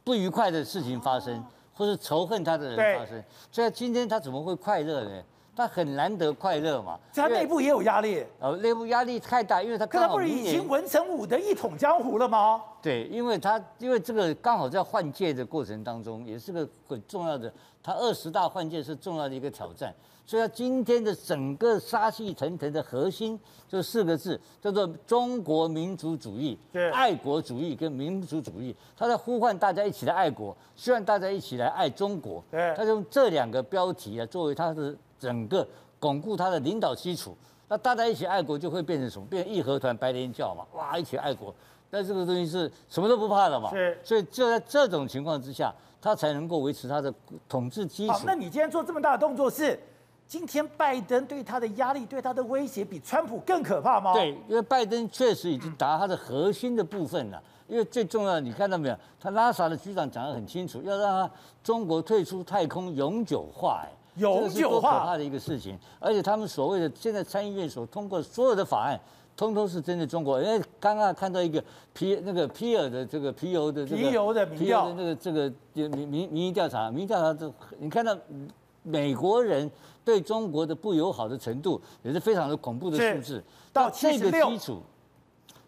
不愉快的事情发生，或是仇恨他的人发生。所以今天他怎么会快乐呢？他很难得快乐嘛。
他内部也有压力。
呃，内部压力太大，因为他
可他不是已经文成武的一统江湖了吗？
对，因为他因为这个刚好在换届的过程当中，也是个很重要的。他二十大换届是重要的一个挑战。所以，他今天的整个杀气腾腾的核心就四个字，叫做中国民族主义、爱国主义跟民族主义。他在呼唤大家一起来爱国，希望大家一起来爱中国。对他用这两个标题啊，作为他的整个巩固他的领导基础。那大家一起爱国，就会变成什么？变成义和团白莲教嘛？哇，一起爱国。那这个东西是什么都不怕了嘛？是所以就在这种情况之下，他才能够维持他的统治基础。
好，那你今天做这么大的动作是？今天拜登对他的压力、对他的威胁，比川普更可怕吗？
对，因为拜登确实已经达到他的核心的部分了。因为最重要的，你看到没有？他拉萨的局长讲得很清楚，要让他中国退出太空永久化，哎，
永久化，
可怕的一个事情。而且他们所谓的现在参议院所通过所有的法案，通通是针对中国。因为刚刚看到一个皮那个皮尔的这个皮尤的这个
皮尤的民调
的那个这个民民民意调查，民意调查这你看到美国人。对中国的不友好的程度也是非常的恐怖的数字。
到这个基
础，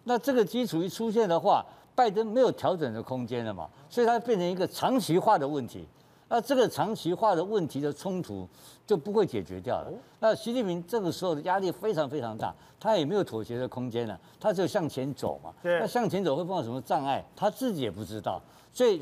那这个基础一出现的话，拜登没有调整的空间了嘛，所以它变成一个长期化的问题。那这个长期化的问题的冲突就不会解决掉了。那习近平这个时候的压力非常非常大，他也没有妥协的空间了，他只有向前走嘛。那向前走会碰到什么障碍，他自己也不知道。所以，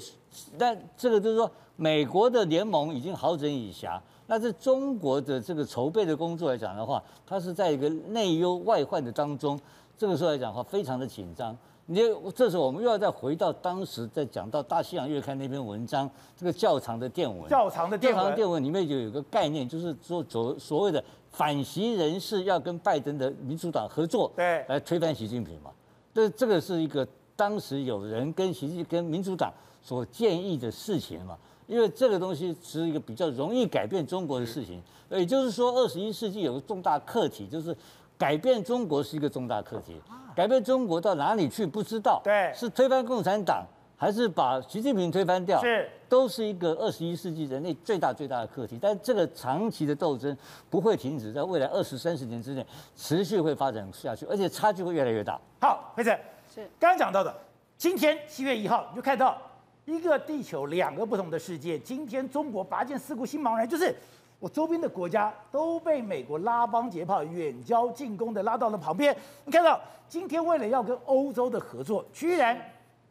但这个就是说，美国的联盟已经好整以暇。那在中国的这个筹备的工作来讲的话，它是在一个内忧外患的当中，这个时候来讲的话，非常的紧张。你这时候我们又要再回到当时在讲到《大西洋月刊》那篇文章，这个较长的电文，
较长的电文，
较长电文里面就有一个概念，就是说所所谓的反习人士要跟拜登的民主党合作，
对，
来推翻习近平嘛。这这个是一个当时有人跟习近跟民主党所建议的事情嘛。因为这个东西是一个比较容易改变中国的事情，也就是说，二十一世纪有个重大课题，就是改变中国是一个重大课题。改变中国到哪里去不知道，
对，
是推翻共产党，还是把习近平推翻掉，
是，
都是一个二十一世纪人类最大最大的课题。但这个长期的斗争不会停止，在未来二十三十年之内持续会发展下去，而且差距会越来越大。
好，佩子，是刚刚讲到的，今天七月一号你就看到。一个地球，两个不同的世界。今天中国拔剑四顾心茫然，就是我周边的国家都被美国拉帮结派、远交近攻的拉到了旁边。你看到今天为了要跟欧洲的合作，居然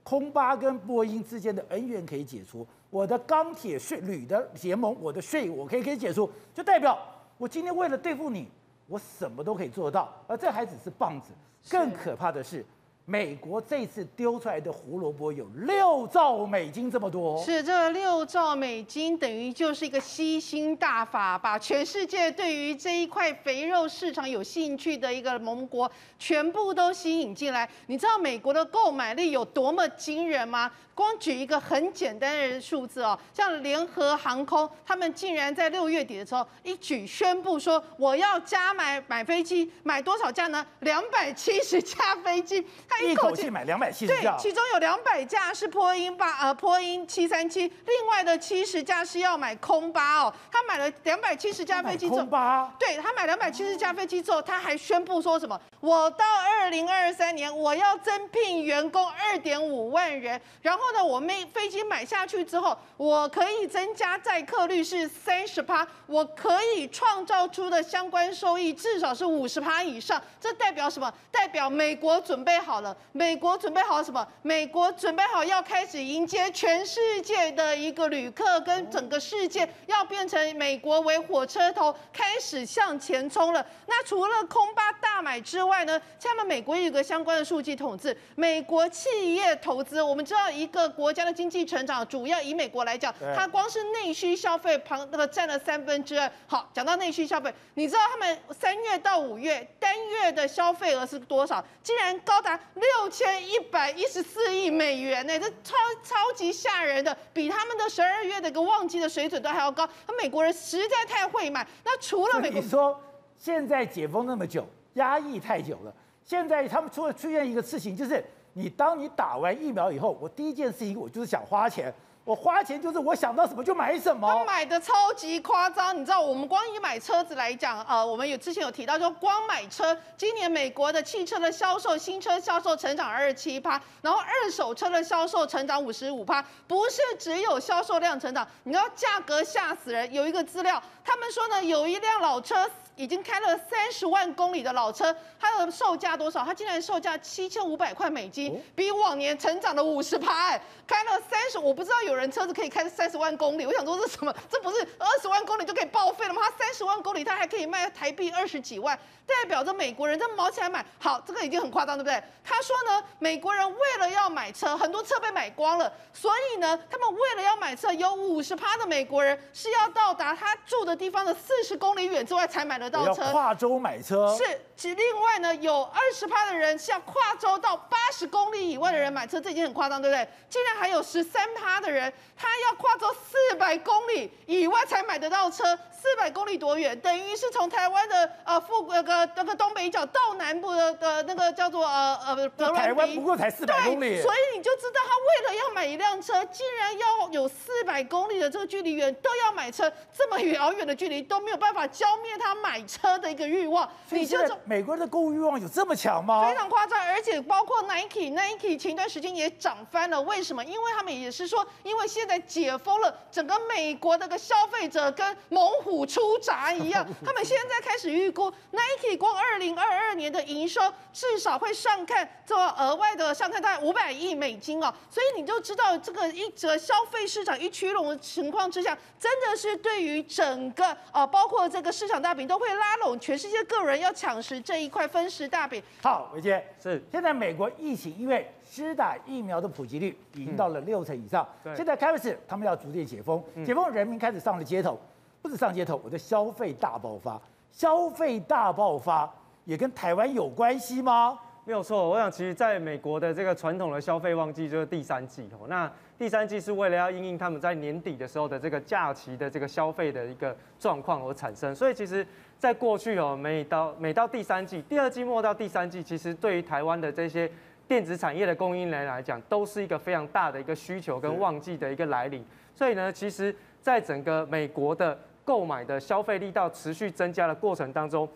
空巴跟波音之间的恩怨可以解除，我的钢铁税铝的结盟，我的税我可以可以解除，就代表我今天为了对付你，我什么都可以做到。而这还只是棒子，更可怕的是。美国这次丢出来的胡萝卜有六兆美金这么多，
是这六兆美金等于就是一个吸星大法，把全世界对于这一块肥肉市场有兴趣的一个盟国全部都吸引进来。你知道美国的购买力有多么惊人吗？光举一个很简单的数字哦，像联合航空，他们竟然在六月底的时候一举宣布说，我要加买买飞机，买多少架呢？两百七十架飞机，他
一口气买两百七十架，
对，其中有两百架是波音八呃波音七三七，另外的七十架是要买空巴哦，他买了两百七十架飞机之后，
空巴，
对他买两百七十架飞机之后，他还宣布说什么？我到二零二三年我要增聘员工二点五万人，然后。那我们飞机买下去之后，我可以增加载客率是三十趴，我可以创造出的相关收益至少是五十趴以上。这代表什么？代表美国准备好了。美国准备好什么？美国准备好要开始迎接全世界的一个旅客，跟整个世界要变成美国为火车头，开始向前冲了。那除了空巴大买之外呢？下面美国有一个相关的数据统计，美国企业投资，我们知道一个。个国家的经济成长，主要以美国来讲，它光是内需消费旁那个占了三分之二。好，讲到内需消费，你知道他们三月到五月单月的消费额是多少？竟然高达六千一百一十四亿美元呢！这超超级吓人的，比他们的十二月的一个旺季的水准都还要高。那美国人实在太会买。那除了美国，
你说现在解封那么久，压抑太久了，现在他们出了出现一个事情，就是你当你打完疫苗以后，我第一件事情我就是想花钱。我花钱就是我想到什么就买什么，
他买的超级夸张，你知道，我们光以买车子来讲，呃，我们有之前有提到，就光买车，今年美国的汽车的销售，新车销售成长二十七趴，然后二手车的销售成长五十五趴，不是只有销售量成长，你知道价格吓死人。有一个资料，他们说呢，有一辆老车。已经开了三十万公里的老车，它的售价多少？它竟然售价七千五百块美金，比往年成长了五十趴。哎，开了三十，我不知道有人车子可以开三十万公里。我想说这是什么？这不是二十万公里就可以报废了吗？它三十万公里，它还可以卖台币二十几万，代表着美国人这毛起来买。好，这个已经很夸张，对不对？他说呢，美国人为了要买车，很多车被买光了，所以呢，他们为了要买车，有五十趴的美国人是要到达他住的地方的四十公里远之外才买的。
要跨州买车。
是，其另外呢，有二十趴的人像跨州到八十公里以外的人买车，这已经很夸张，对不对？竟然还有十三趴的人，他要跨州四百公里以外才买得到车，四百公里多远？等于是从台湾的呃富那个那个东北角到南部的的那个叫做呃呃德
台湾不过才四百公里，
所以你就知道他为了要买一辆车，竟然要有四百公里的这个距离远都要买车，这么遥远的距离都没有办法浇灭他买。车的一个欲望，
你就美国人的购物欲望有这么强吗？
非常夸张，而且包括 Nike，Nike 前一段时间也涨翻了。为什么？因为他们也是说，因为现在解封了，整个美国的个消费者跟猛虎出闸一样，他们现在开始预估 Nike 光二零二二年的营收至少会上看做额外的上看大概五百亿美金哦。所以你就知道这个一则消费市场一趋拢的情况之下，真的是对于整个啊，包括这个市场大饼都会。拉拢全世界个人要抢食这一块分食大饼。
好，维杰。是。现在美国疫情因为施打疫苗的普及率已经到了六成以上，嗯、现在开始他们要逐渐解封，嗯、解封人民开始上了街头，不止上街头，我的消费大爆发，消费大爆发也跟台湾有关系吗？
没有错，我想其实在美国的这个传统的消费旺季就是第三季哦，那。第三季是为了要因应他们在年底的时候的这个假期的这个消费的一个状况而产生，所以其实，在过去哦，每到每到第三季，第二季末到第三季，其实对于台湾的这些电子产业的供应链来讲，都是一个非常大的一个需求跟旺季的一个来临。所以呢，其实在整个美国的购买的消费力道持续增加的过程当中，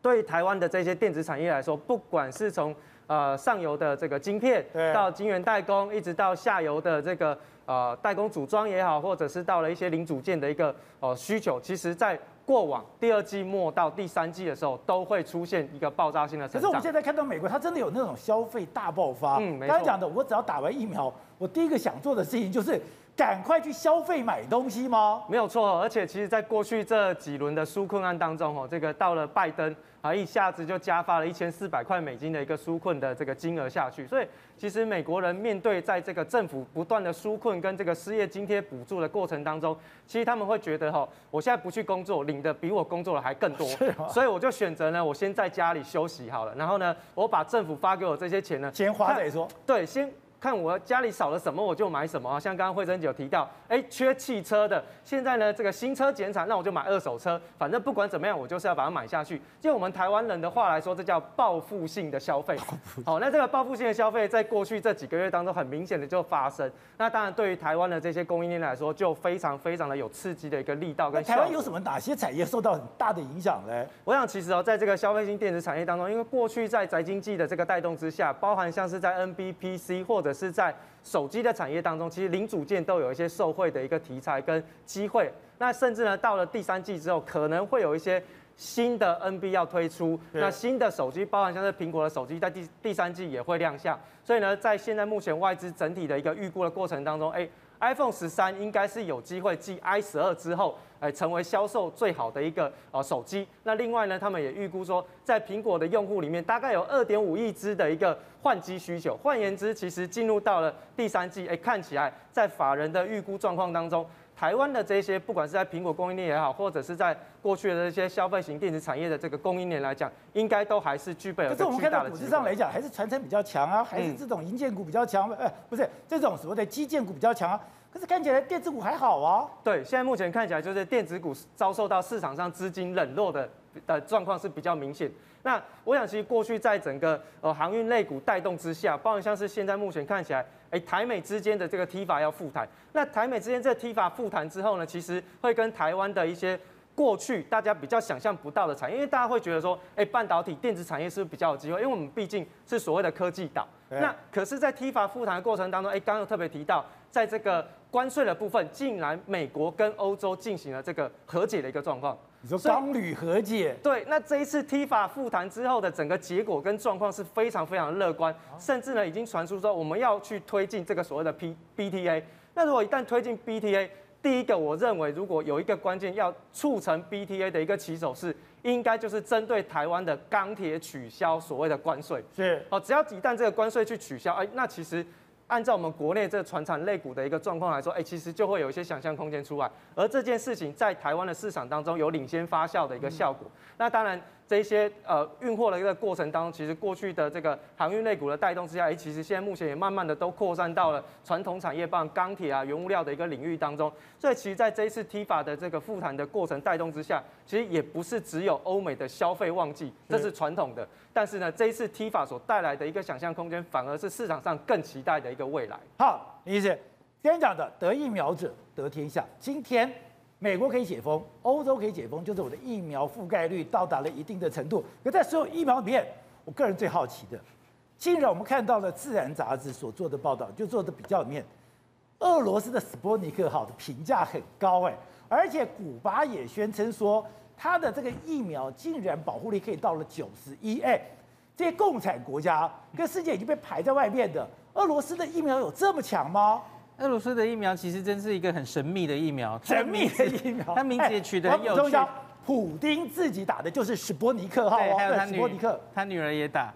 对于台湾的这些电子产业来说，不管是从呃，上游的这个晶片，到晶圆代工，一直到下游的这个呃代工组装也好，或者是到了一些零组件的一个呃需求，其实在过往第二季末到第三季的时候，都会出现一个爆炸性的成长。
可是我们现在看到美国，它真的有那种消费大爆发。嗯，没错。刚才讲的，我只要打完疫苗，我第一个想做的事情就是赶快去消费买东西吗？
没有错，而且其实在过去这几轮的纾困案当中，哦，这个到了拜登。啊，一下子就加发了一千四百块美金的一个纾困的这个金额下去，所以其实美国人面对在这个政府不断的纾困跟这个失业津贴补助的过程当中，其实他们会觉得哈，我现在不去工作，领的比我工作的还更多，所以我就选择呢，我先在家里休息好了，然后呢，我把政府发给我这些钱呢，
先花再说，
对，先。看我家里少了什么，我就买什么啊。像刚刚慧珍姐有提到，哎，缺汽车的，现在呢这个新车减产，那我就买二手车。反正不管怎么样，我就是要把它买下去。就我们台湾人的话来说，这叫报复性的消费。好，那这个报复性的消费，在过去这几个月当中，很明显的就发生。那当然，对于台湾的这些供应链来说，就非常非常的有刺激的一个力道跟。
台湾有什么哪些产业受到很大的影响呢？
我想其实哦，在这个消费性电子产业当中，因为过去在宅经济的这个带动之下，包含像是在 NBPC 或者是在手机的产业当中，其实零组件都有一些受惠的一个题材跟机会。那甚至呢，到了第三季之后，可能会有一些新的 NB 要推出。那新的手机，包含像是苹果的手机，在第第三季也会亮相。所以呢，在现在目前外资整体的一个预估的过程当中，哎 iPhone 十三应该是有机会继 i 十二之后，哎，成为销售最好的一个呃手机。那另外呢，他们也预估说，在苹果的用户里面，大概有二点五亿只的一个换机需求。换言之，其实进入到了第三季，哎，看起来在法人的预估状况当中，台湾的这些不管是在苹果供应链也好，或者是在过去的这些消费型电子产业的这个供应链来讲，应该都还是具备了。
可是我们看到股市上来讲，还是传承比较强啊，还是这种营建股比较强，呃、不是这种所谓的基建股比较强啊。可是看起来电子股还好啊。
对，现在目前看起来就是电子股遭受到市场上资金冷落的的状况是比较明显。那我想，其实过去在整个呃航运类股带动之下，包括像是现在目前看起来，哎，台美之间的这个 T 法要复谈。那台美之间这 T 法复谈之后呢，其实会跟台湾的一些过去大家比较想象不到的产业，因为大家会觉得说，哎，半导体电子产业是不是比较有机会？因为我们毕竟是所谓的科技岛。那可是，在 TIFA 复谈的过程当中，哎，刚刚有特别提到，在这个关税的部分，竟然美国跟欧洲进行了这个和解的一个状况。
你说钢铝和解？
对，那这一次 TIFA 复谈之后的整个结果跟状况是非常非常乐观，甚至呢已经传出说我们要去推进这个所谓的 P BTA。那如果一旦推进 BTA，第一个我认为如果有一个关键要促成 BTA 的一个起手式，应该就是针对台湾的钢铁取消所谓的关税。
是，
哦，只要一旦这个关税去取消，哎，那其实。按照我们国内这个船产类股的一个状况来说，哎，其实就会有一些想象空间出来。而这件事情在台湾的市场当中有领先发酵的一个效果。那当然。这一些呃运货的一个过程当中，其实过去的这个航运类股的带动之下，哎，其实现在目前也慢慢的都扩散到了传统产业，包括钢铁啊、原物料的一个领域当中。所以其实在这一次 TIFA 的这个复谈的过程带动之下，其实也不是只有欧美的消费旺季，这是传统的。但是呢，这一次 TIFA 所带来的一个想象空间，反而是市场上更期待的一个未来。
好，李医师，今天讲的得疫苗者得天下，今天。美国可以解封，欧洲可以解封，就是我的疫苗覆盖率到达了一定的程度。可在所有疫苗里面，我个人最好奇的，竟然我们看到了《自然》杂志所做的报道，就做的比较里面，俄罗斯的斯波尼克号的评价很高哎，而且古巴也宣称说，它的这个疫苗竟然保护力可以到了九十一哎，这些共产国家跟世界已经被排在外面的，俄罗斯的疫苗有这么强吗？
俄罗斯的疫苗其实真是一个很神秘的疫苗，
神秘的疫苗，
它名字也取得很有趣。
普丁自己打的就是史波尼克号，
对，还有他
女，
他女儿也打，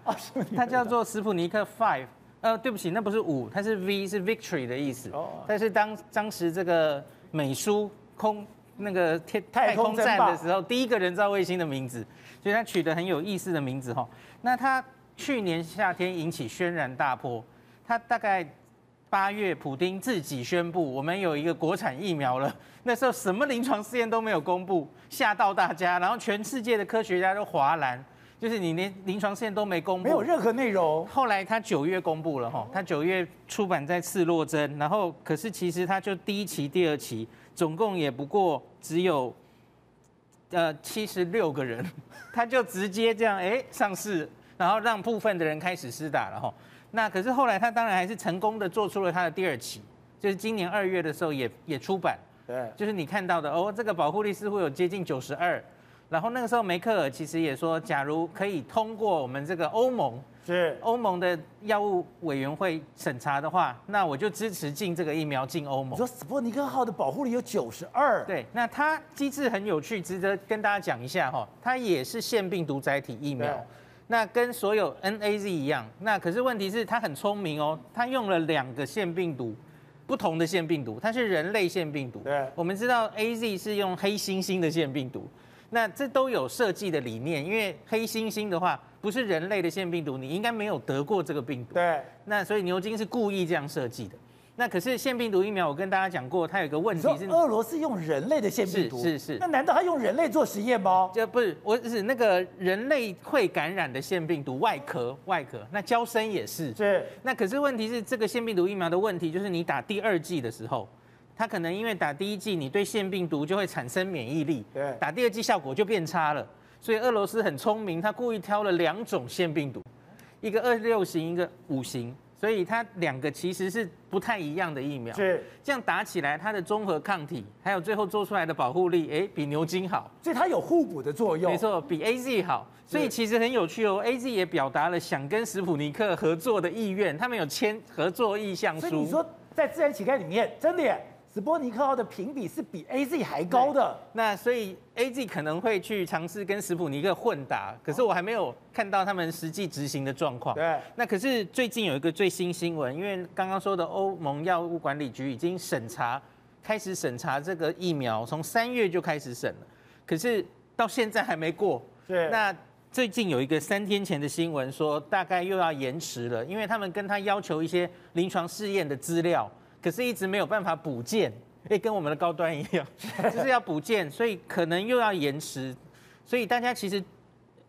他叫做史普尼克 Five。呃，对不起，那不是五，它是 V，是 Victory 的意思。哦。但是当当时这个美苏空那个天太空站的时候，第一个人造卫星的名字，所以他取得很有意思的名字哈。那他去年夏天引起轩然大波，他大概。八月，普丁自己宣布，我们有一个国产疫苗了。那时候什么临床试验都没有公布，吓到大家。然后全世界的科学家都哗然，就是你连临床试验都没公布，
没有任何内容。
后来他九月公布了哈，他九月出版在《刺胳针》，然后可是其实他就第一期、第二期，总共也不过只有呃七十六个人，他就直接这样哎上市，然后让部分的人开始施打了哈。那可是后来他当然还是成功的做出了他的第二期，就是今年二月的时候也也出版，对，就是你看到的哦，这个保护力似乎有接近九十二，然后那个时候梅克尔其实也说，假如可以通过我们这个欧盟是。欧盟的药物委员会审查的话，那我就支持进这个疫苗进欧盟。
你说斯波尼克号的保护力有九十二，
对，那它机制很有趣，值得跟大家讲一下哈，它也是腺病毒载体疫苗。那跟所有 NAZ 一样，那可是问题是它很聪明哦，它用了两个腺病毒，不同的腺病毒，它是人类腺病毒。对，我们知道 AZ 是用黑猩猩的腺病毒，那这都有设计的理念，因为黑猩猩的话不是人类的腺病毒，你应该没有得过这个病毒。对，那所以牛津是故意这样设计的。那可是腺病毒疫苗，我跟大家讲过，它有一个问题是，
俄罗斯用人类的腺病毒，
是是是。
那难道他用人类做实验吗？
这不是，我是那个人类会感染的腺病毒外壳，外壳。那娇生也是。是。那可是问题是，这个腺病毒疫苗的问题就是，你打第二剂的时候，它可能因为打第一剂，你对腺病毒就会产生免疫力，对。打第二剂效果就变差了。所以俄罗斯很聪明，他故意挑了两种腺病毒，一个二六型，一个五型。所以它两个其实是不太一样的疫苗，是这样打起来，它的综合抗体还有最后做出来的保护力，哎，比牛津好，
所以它有互补的作用。
没错，比 AZ 好。所以其实很有趣哦，AZ 也表达了想跟史普尼克合作的意愿，他们有签合作意向书。
所以你说在自然乞丐里面，真的耶，史波尼克号的评比是比 A Z 还高的。
那所以 A Z 可能会去尝试跟史普尼克混打，可是我还没有看到他们实际执行的状况。
对。
那可是最近有一个最新新闻，因为刚刚说的欧盟药物管理局已经审查，开始审查这个疫苗，从三月就开始审了，可是到现在还没过。
对。
那最近有一个三天前的新闻说，大概又要延迟了，因为他们跟他要求一些临床试验的资料，可是一直没有办法补件，哎，跟我们的高端一样，就是要补件，所以可能又要延迟。所以大家其实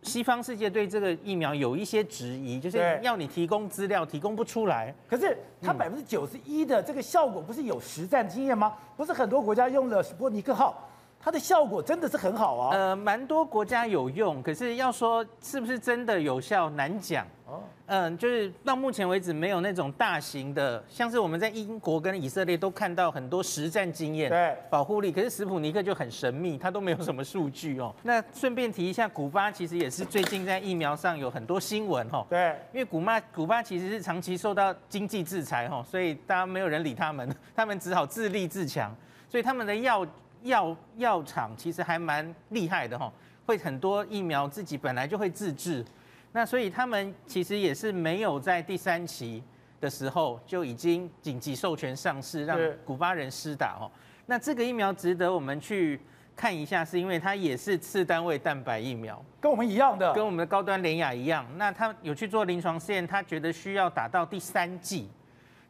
西方世界对这个疫苗有一些质疑，就是要你提供资料，提供不出来。
可是它百分之九十一的这个效果不是有实战经验吗？不是很多国家用了斯波尼克号。它的效果真的是很好啊！
呃，蛮多国家有用，可是要说是不是真的有效，难讲。哦，嗯，就是到目前为止没有那种大型的，像是我们在英国跟以色列都看到很多实战经验，
对，
保护力。可是史普尼克就很神秘，它都没有什么数据哦。那顺便提一下，古巴其实也是最近在疫苗上有很多新闻哦。
对，
因为古巴古巴其实是长期受到经济制裁哦，所以大家没有人理他们，他们只好自立自强，所以他们的药。药药厂其实还蛮厉害的哈，会很多疫苗自己本来就会自制，那所以他们其实也是没有在第三期的时候就已经紧急授权上市，让古巴人施打哦。那这个疫苗值得我们去看一下，是因为它也是次单位蛋白疫苗，
跟我们一样的，
跟我们的高端联雅一样。那他有去做临床试验，他觉得需要打到第三剂。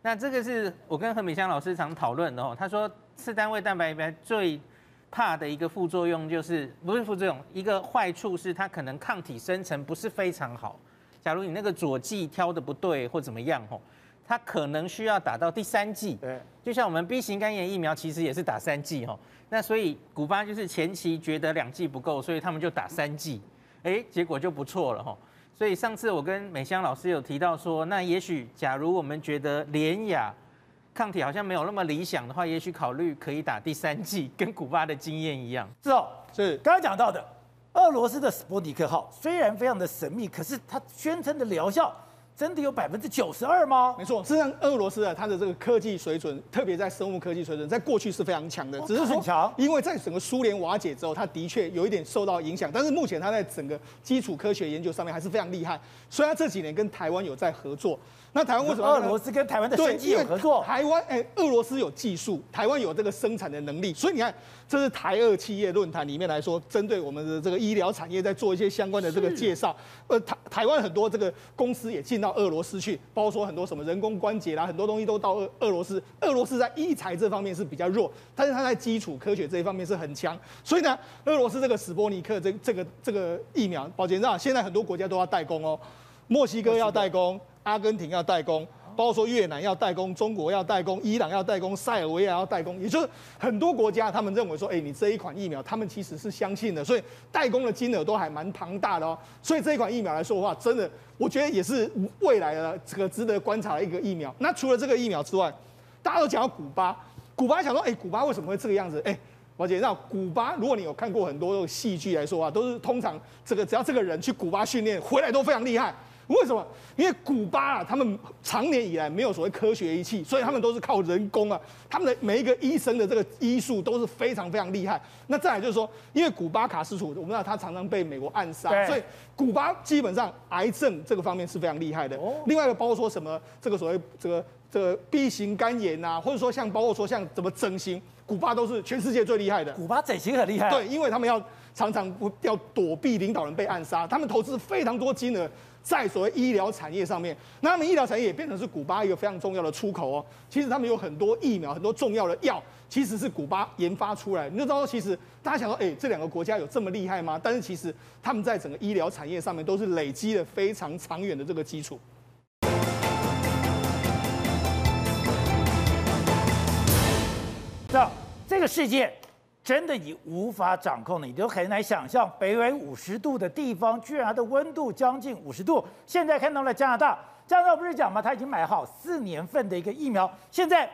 那这个是我跟何美香老师常讨论的哦，他说。次单位蛋白里面最怕的一个副作用就是不是副作用，一个坏处是它可能抗体生成不是非常好。假如你那个佐剂挑的不对或怎么样吼，它可能需要打到第三剂。
对，
就像我们 B 型肝炎疫苗其实也是打三剂吼。那所以古巴就是前期觉得两剂不够，所以他们就打三剂，哎，结果就不错了吼。所以上次我跟美香老师有提到说，那也许假如我们觉得联亚。抗体好像没有那么理想的话，也许考虑可以打第三剂，跟古巴的经验一样。
是哦，是刚刚讲到的，俄罗斯的斯波尼克号虽然非常的神秘，可是它宣称的疗效。真的有百分之九十二吗？
没错，实际上俄罗斯啊，它的这个科技水准，特别在生物科技水准，在过去是非常强的。只是说，强，因为在整个苏联瓦解之后，它的确有一点受到影响。但是目前它在整个基础科学研究上面还是非常厉害。虽然这几年跟台湾有在合作，那台湾为什么？
俄罗斯跟台湾的生技有合作？
台湾哎，俄罗斯有技术，台湾有这个生产的能力。所以你看，这是台俄企业论坛里面来说，针对我们的这个医疗产业在做一些相关的这个介绍。呃，台台湾很多这个公司也进到俄罗斯去，包括说很多什么人工关节啦，很多东西都到俄俄罗斯。俄罗斯在医材这方面是比较弱，但是它在基础科学这一方面是很强。所以呢，俄罗斯这个史波尼克这这个这个疫苗，保健上现在很多国家都要代工哦，墨西哥要代工，阿根廷要代工。包括说越南要代工，中国要代工，伊朗要代工，塞尔维亚要代工，也就是很多国家他们认为说，哎，你这一款疫苗，他们其实是相信的，所以代工的金额都还蛮庞大的哦。所以这一款疫苗来说的话，真的，我觉得也是未来的这个值得观察的一个疫苗。那除了这个疫苗之外，大家都讲到古巴，古巴想说，哎，古巴为什么会这个样子？哎，宝杰，那古巴，如果你有看过很多戏剧来说啊，都是通常这个只要这个人去古巴训练回来都非常厉害。为什么？因为古巴啊，他们长年以来没有所谓科学仪器，所以他们都是靠人工啊。他们的每一个医生的这个医术都是非常非常厉害。那再来就是说，因为古巴卡斯楚，我们知道他常常被美国暗杀，所以古巴基本上癌症这个方面是非常厉害的。另外一个包括说什么这个所谓这个这个 B 型肝炎啊，或者说像包括说像怎么整形，古巴都是全世界最厉害的。
古巴整形很厉害。
对，因为他们要常常不要躲避领导人被暗杀，他们投资非常多金额。在所谓医疗产业上面，那他们医疗产业也变成是古巴一个非常重要的出口哦。其实他们有很多疫苗，很多重要的药，其实是古巴研发出来。你就知道，其实大家想说，哎，这两个国家有这么厉害吗？但是其实他们在整个医疗产业上面都是累积了非常长远的这个基础。
这这个世界。真的已无法掌控的，你都很难想象，北纬五十度的地方，居然的温度将近五十度。现在看到了加拿大，加拿大不是讲吗？他已经买好四年份的一个疫苗。现在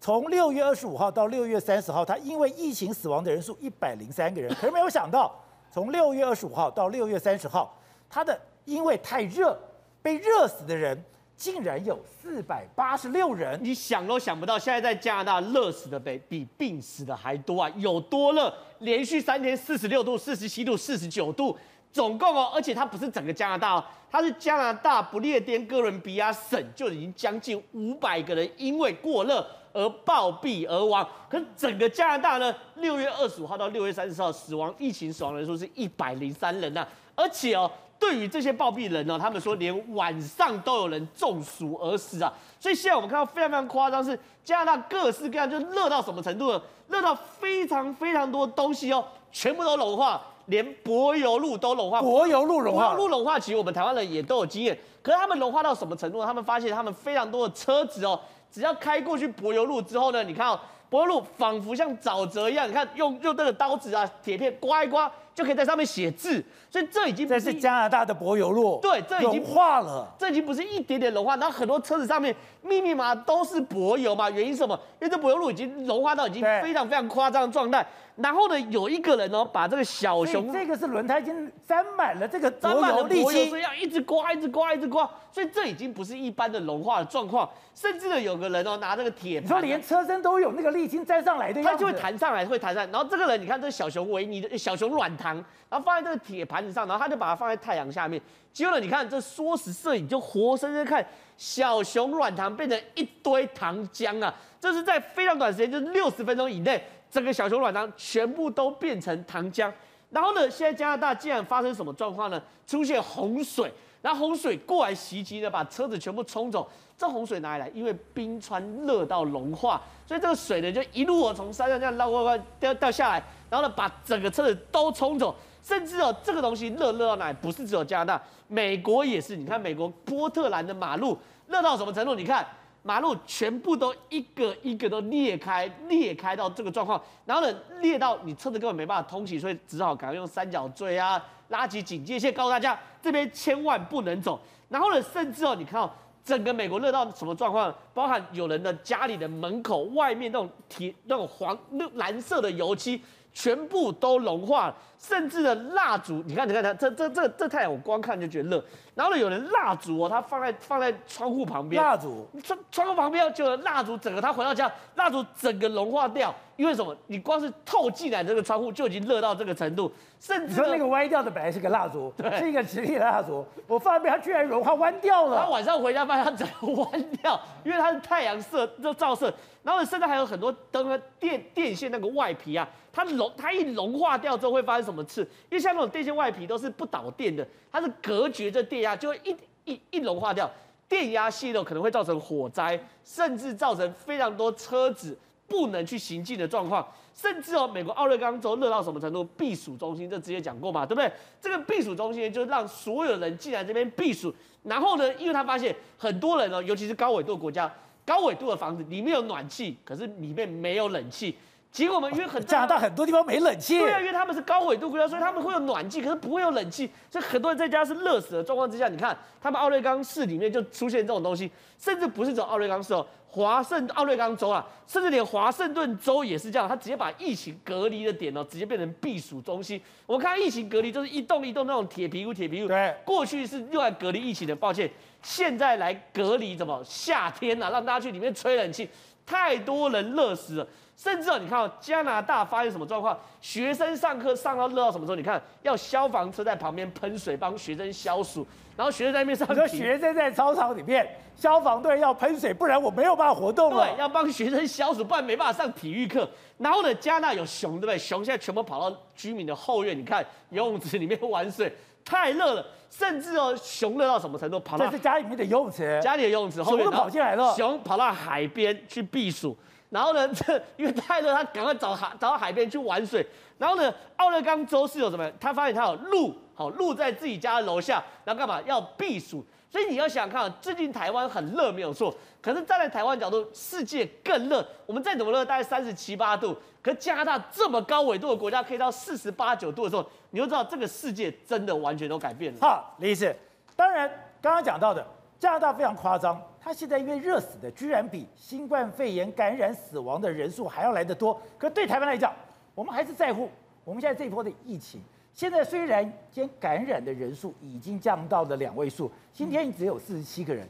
从六月二十五号到六月三十号，他因为疫情死亡的人数一百零三个人，可是没有想到，从六月二十五号到六月三十号，他的因为太热被热死的人竟然有四百八十六人，
你想都想不到，现在在加拿大热死的比比病死的还多啊！有多热？连续三天四十六度、四十七度、四十九度，总共哦，而且它不是整个加拿大哦，它是加拿大不列颠哥伦比亚省就已经将近五百个人因为过热而暴毙而亡。可是整个加拿大呢，六月二十五号到六月三十号死亡疫情死亡人数是一百零三人呐、啊，而且哦。对于这些暴毙人呢，他们说连晚上都有人中暑而死啊！所以现在我们看到非常非常夸张，是加拿大各式各样，就热到什么程度呢？热到非常非常多东西哦，全部都融化，连柏油路都融化。
柏油路融化，
柏油路融化，其实我们台湾人也都有经验。可是他们融化到什么程度呢？他们发现他们非常多的车子哦，只要开过去柏油路之后呢，你看哦，柏油路仿佛像沼泽一样，你看用用这个刀子啊、铁片刮一刮。就可以在上面写字，所以这已经不是，
这是加拿大的柏油路，
对，这已经
融化了，
这已经不是一点点融化，然后很多车子上面密密麻麻都是柏油嘛，原因是什么？因为这柏油路已经融化到已经非常非常夸张的状态。然后呢，有一个人哦，把这个小熊，
这个是轮胎已经沾满了这个沾满了沥青，
所以要一直刮，一直刮，一直刮，所以这已经不是一般的融化的状况，甚至呢，有个人哦拿这个铁盘，
你说连车身都有那个沥青沾上来的，
它就会弹上来，会弹上来。然后这个人，你看这个小熊维尼的小熊软糖，然后放在这个铁盘子上，然后他就把它放在太阳下面。结果呢，你看这缩时摄影就活生生看小熊软糖变成一堆糖浆啊！这是在非常短时间，就是六十分钟以内。整个小熊软糖全部都变成糖浆，然后呢，现在加拿大竟然发生什么状况呢？出现洪水，然后洪水过来袭击呢，把车子全部冲走。这洪水哪里来？因为冰川热到融化，所以这个水呢就一路从山上这样绕过过掉掉下来，然后呢把整个车子都冲走。甚至哦，这个东西热热到哪里？不是只有加拿大，美国也是。你看美国波特兰的马路热到什么程度？你看。马路全部都一个一个都裂开，裂开到这个状况，然后呢，裂到你车子根本没办法通行，所以只好赶快用三角锥啊，拉起警戒线，告诉大家这边千万不能走。然后呢，甚至哦，你看到整个美国热到什么状况？包含有人的家里的门口外面那种铁那种黄绿蓝色的油漆。全部都融化，甚至的蜡烛，你看，你看它，这这这这太阳，我光看就觉得热。然后呢，有人蜡烛哦，他放在放在窗户旁边，
蜡烛，
窗窗户旁边就有蜡烛，整个他回到家，蜡烛整个融化掉。因为什么？你光是透进来这个窗户就已经热到这个程度，甚至
说那个歪掉的本来是个蜡烛，对，是一个直立的蜡烛，我放那边它居然融化弯掉了。
他晚上回家发现它整个弯掉，因为它是太阳射这照射。然后甚至还有很多灯啊、电电线那个外皮啊，它融它一融化掉之后会发生什么怎么刺？因为像那种电线外皮都是不导电的，它是隔绝这电压，就会一一一融化掉，电压泄漏可能会造成火灾，甚至造成非常多车子不能去行进的状况。甚至哦，美国奥勒冈州热到什么程度？避暑中心这之前讲过嘛，对不对？这个避暑中心就让所有人进来这边避暑，然后呢，因为他发现很多人哦，尤其是高纬度国家。高纬度的房子里面有暖气，可是里面没有冷气。结果我们因为很
加拿大很多地方没冷气，
对啊，因为他们是高纬度国家，所以他们会有暖气，可是不会有冷气，所以很多人在家是热死的状况之下。你看，他们奥瑞冈市里面就出现这种东西，甚至不是只有奥瑞冈市哦，华盛奥瑞冈州啊，甚至连华盛顿州也是这样，他直接把疫情隔离的点哦，直接变成避暑中心。我们看疫情隔离就是一栋一栋那种铁皮屋，铁皮屋。
对，
过去是用来隔离疫情的，抱歉。现在来隔离怎么夏天呐、啊？让大家去里面吹冷气，太多人热死了。甚至哦，你看哦，加拿大发生什么状况？学生上课上到热到什么时候？你看要消防车在旁边喷水帮学生消暑，然后学生在那边上课。
学生在操场里面，消防队要喷水，不然我没有办法活动了。
对，要帮学生消暑，不然没办法上体育课。然后呢，加拿大有熊，对不对？熊现在全部跑到居民的后院，你看游泳池里面玩水。太热了，甚至哦，熊热到什么程度？跑到
这是家里面的游泳池，
家里的游泳池后面
熊都跑进来了。
熊跑到海边去避暑，然后呢，这因为太热，他赶快找海找到海边去玩水。然后呢，奥勒冈州是有什么？他发现他有鹿，好鹿在自己家的楼下，然后干嘛？要避暑。所以你要想看，最近台湾很热没有错，可是站在台湾角度，世界更热。我们再怎么热，大概三十七八度，可加拿大这么高纬度的国家，可以到四十八九度的时候，你就知道这个世界真的完全都改变了。
好，李医师，当然刚刚讲到的加拿大非常夸张，它现在因为热死的居然比新冠肺炎感染死亡的人数还要来得多。可对台湾来讲，我们还是在乎我们现在这一波的疫情。现在虽然今天感染的人数已经降到了两位数，今天只有四十七个人，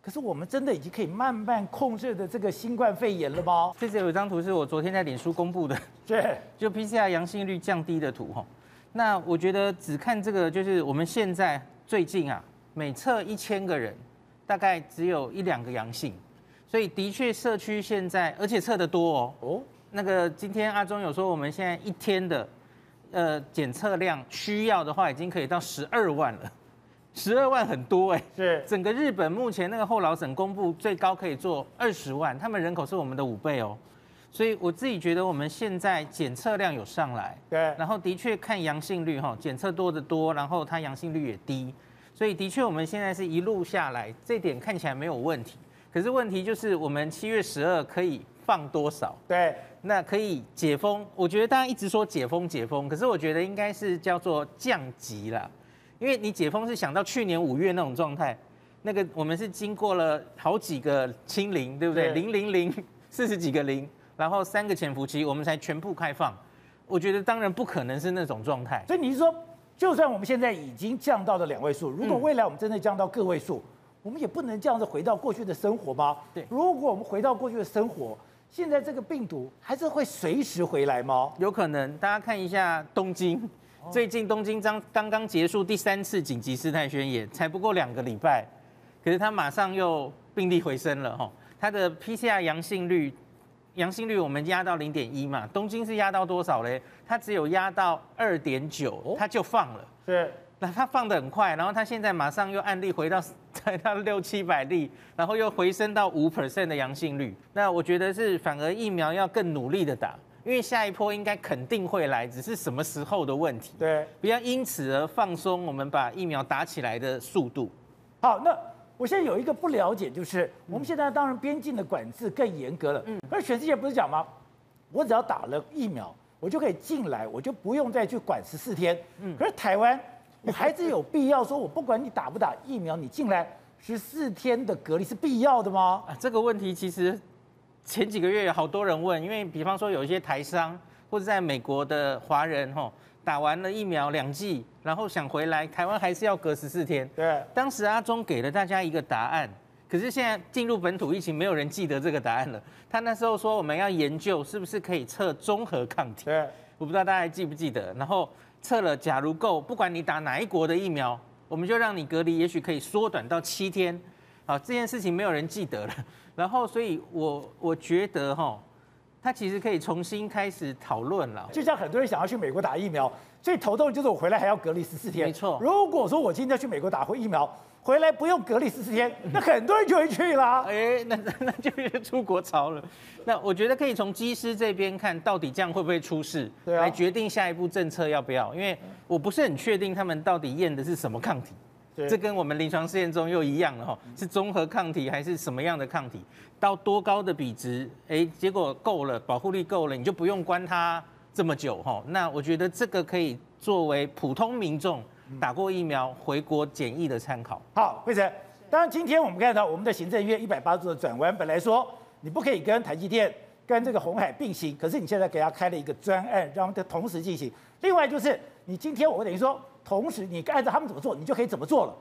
可是我们真的已经可以慢慢控制的这个新冠肺炎了吗？
这次有一张图是我昨天在脸书公布的，
对，
就 PCR 阳性率降低的图哈。那我觉得只看这个，就是我们现在最近啊，每测一千个人，大概只有一两个阳性，所以的确社区现在而且测得多哦。哦，那个今天阿中有说，我们现在一天的呃检测量需要的话，已经可以到十二万了。十二万很多哎，
是。
整个日本目前那个后老省公布最高可以做二十万，他们人口是我们的五倍哦，所以我自己觉得我们现在检测量有上来，
对，
然后的确看阳性率哈，检测多的多，然后它阳性率也低，所以的确我们现在是一路下来，这点看起来没有问题。可是问题就是我们七月十二可以放多少？
对，
那可以解封，我觉得大家一直说解封解封，可是我觉得应该是叫做降级了。因为你解封是想到去年五月那种状态，那个我们是经过了好几个清零，对不对？零零零四十几个零，然后三个潜伏期，我们才全部开放。我觉得当然不可能是那种状态。
所以你是说，就算我们现在已经降到了两位数，如果未来我们真的降到个位数，我们也不能这样子回到过去的生活吗？
对。
如果我们回到过去的生活，现在这个病毒还是会随时回来吗？
有可能。大家看一下东京。最近东京刚刚刚结束第三次紧急事态宣言，才不过两个礼拜，可是他马上又病例回升了哈。他的 PCR 阳性率，阳性率我们压到零点一嘛，东京是压到多少嘞？它只有压到二点九，它就放了。
是，
那它放得很快，然后它现在马上又案例回到 才到六七百例，然后又回升到五 percent 的阳性率。那我觉得是反而疫苗要更努力的打。因为下一波应该肯定会来，只是什么时候的问题。
对，
不要因此而放松我们把疫苗打起来的速度。
好，那我现在有一个不了解，就是我们现在当然边境的管制更严格了。嗯。而全世界不是讲吗？我只要打了疫苗，我就可以进来，我就不用再去管十四天。嗯。可是台湾，我还是有必要说，我不管你打不打疫苗，你进来十四天的隔离是必要的吗？
啊，这个问题其实。前几个月有好多人问，因为比方说有一些台商或者在美国的华人吼，打完了疫苗两剂，然后想回来台湾还是要隔十四天。
对，
当时阿中给了大家一个答案，可是现在进入本土疫情，没有人记得这个答案了。他那时候说我们要研究是不是可以测综合抗体。
对，
我不知道大家还记不记得。然后测了，假如够，不管你打哪一国的疫苗，我们就让你隔离，也许可以缩短到七天。好，这件事情没有人记得了。然后，所以我我觉得哈，他其实可以重新开始讨论了。
就像很多人想要去美国打疫苗，最头痛的就是我回来还要隔离十四天。
没错。
如果说我今天要去美国打回疫苗，回来不用隔离十四天，那很多人就会去啦。
哎，那那就变成出国潮了。那我觉得可以从机师这边看到底这样会不会出事，
对啊，
来决定下一步政策要不要。因为我不是很确定他们到底验的是什么抗体。这跟我们临床试验中又一样了哈，是综合抗体还是什么样的抗体？到多高的比值，哎，结果够了，保护力够了，你就不用关它这么久哈。那我觉得这个可以作为普通民众打过疫苗回国检疫的参考。
好，惠成，当然今天我们看到我们的行政院一百八十度的转弯，本来说你不可以跟台积电跟这个红海并行，可是你现在给他开了一个专案，让它同时进行。另外就是你今天我等于说。同时，你按照他们怎么做，你就可以怎么做了。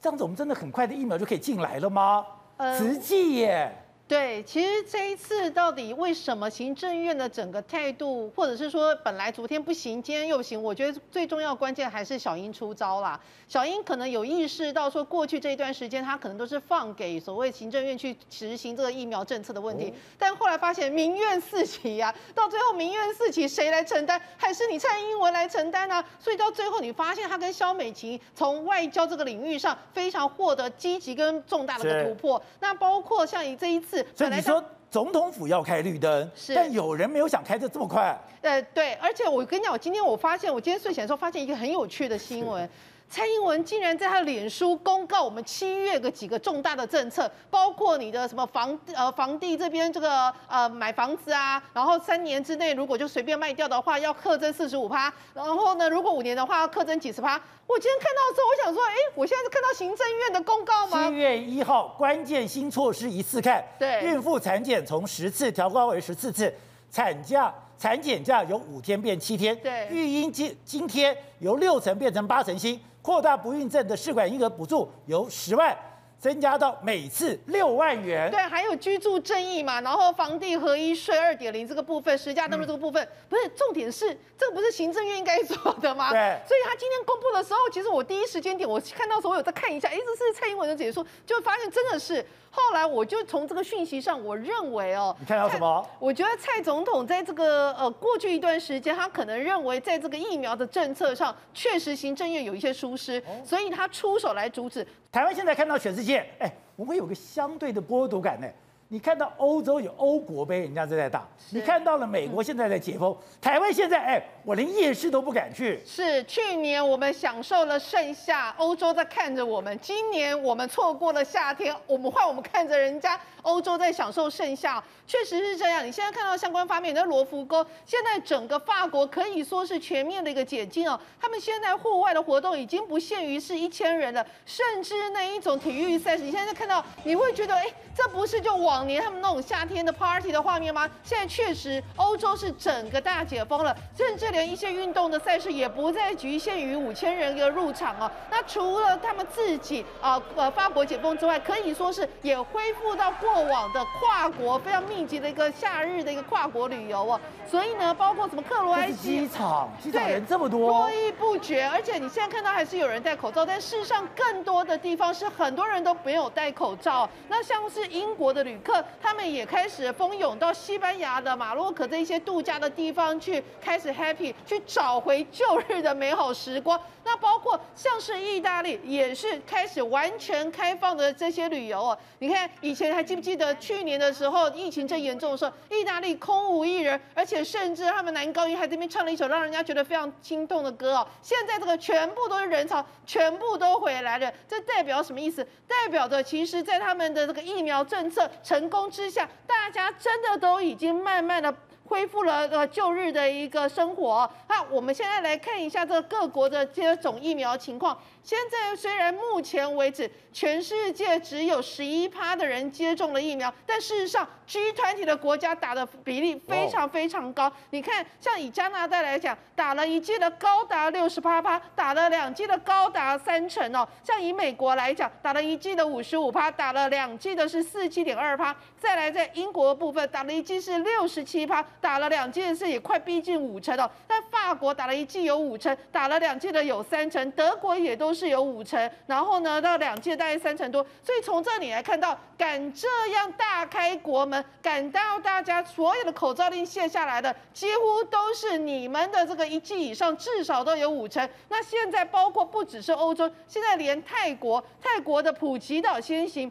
这样子，我们真的很快的疫苗就可以进来了吗？呃，实际耶。
对，其实这一次到底为什么行政院的整个态度，或者是说本来昨天不行，今天又行？我觉得最重要关键还是小英出招啦。小英可能有意识到说，过去这一段时间他可能都是放给所谓行政院去执行这个疫苗政策的问题，但后来发现民怨四起呀，到最后民怨四起，谁来承担？还是你蔡英文来承担啊？所以到最后你发现他跟肖美琴从外交这个领域上非常获得积极跟重大的个突破。那包括像你这一次。
所以你说总统府要开绿灯，
是，
但有人没有想开的这么快。
呃，对，而且我跟你讲，我今天我发现，我今天睡醒的时候发现一个很有趣的新闻。蔡英文竟然在他的脸书公告我们七月个几个重大的政策，包括你的什么房呃房地这边这个呃买房子啊，然后三年之内如果就随便卖掉的话要课征四十五趴，然后呢如果五年的话要课征几十趴。我今天看到的时候，我想说，哎，我现在是看到行政院的公告吗？
七月一号关键新措施一次看，
对，
孕妇产检从十次调高为十四次，产假产检假由五天变七天，
对，
育婴津津贴由六成变成八成新。扩大不孕症的试管婴儿补助由十万增加到每次六万元。
对，还有居住正义嘛，然后房地合一税二点零这个部分，实价登录这个部分，嗯、不是重点是这个不是行政院应该做的吗？
对。
所以他今天公布的时候，其实我第一时间点我看到时候，我有在看一下，哎，这是蔡英文的解说，就发现真的是。后来我就从这个讯息上，我认为哦，
你看到什么？
我觉得蔡总统在这个呃过去一段时间，他可能认为在这个疫苗的政策上，确实行政院有一些疏失，所以他出手来阻止。
台湾现在看到全世界，哎，我们有个相对的剥夺感呢。你看到欧洲有欧国杯，人家正在打；你看到了美国现在在解封，台湾现在哎，我连夜市都不敢去。
是去年我们享受了盛夏，欧洲在看着我们；今年我们错过了夏天，我们换我们看着人家欧洲在享受盛夏。确实是这样。你现在看到相关方面，在罗浮宫，现在整个法国可以说是全面的一个解禁哦。他们现在户外的活动已经不限于是一千人了，甚至那一种体育赛事，你现在看到你会觉得，哎，这不是就往。往年他们那种夏天的 party 的画面吗？现在确实，欧洲是整个大解封了，甚至连一些运动的赛事也不再局限于五千人的入场哦。那除了他们自己啊呃法国解封之外，可以说是也恢复到过往的跨国非常密集的一个夏日的一个跨国旅游哦。所以呢，包括什么克罗埃西
机场，机场人这么多，
络绎不绝。而且你现在看到还是有人戴口罩，但事实上更多的地方是很多人都没有戴口罩。那像是英国的旅他们也开始蜂拥到西班牙的马洛可这一些度假的地方去，开始 happy，去找回旧日的美好时光。那包括像是意大利，也是开始完全开放的这些旅游哦。你看以前还记不记得去年的时候，疫情最严重的时候，意大利空无一人，而且甚至他们男高音还在那边唱了一首让人家觉得非常心动的歌哦。现在这个全部都是人潮，全部都回来了，这代表什么意思？代表着其实在他们的这个疫苗政策成功之下，大家真的都已经慢慢的。恢复了呃旧日的一个生活。那我们现在来看一下这各国的接种疫苗情况。现在虽然目前为止全世界只有十一趴的人接种了疫苗，但事实上 G 团体的国家打的比例非常非常高。你看，像以加拿大来讲，打了一剂的高达六十八趴，打了两剂的高达三成哦。像以美国来讲，打了一剂的五十五趴，打了两剂的是四七点二趴。再来在英国的部分，打了一剂是六十七趴，打了两剂是也快逼近五成哦。但法国打了一剂有五成，打了两剂的有三成，德国也都是有五成，然后呢，到两届大概三成多，所以从这里来看到，敢这样大开国门，敢到大家所有的口罩令卸下来的，几乎都是你们的这个一季以上，至少都有五成。那现在包括不只是欧洲，现在连泰国，泰国的普吉岛先行，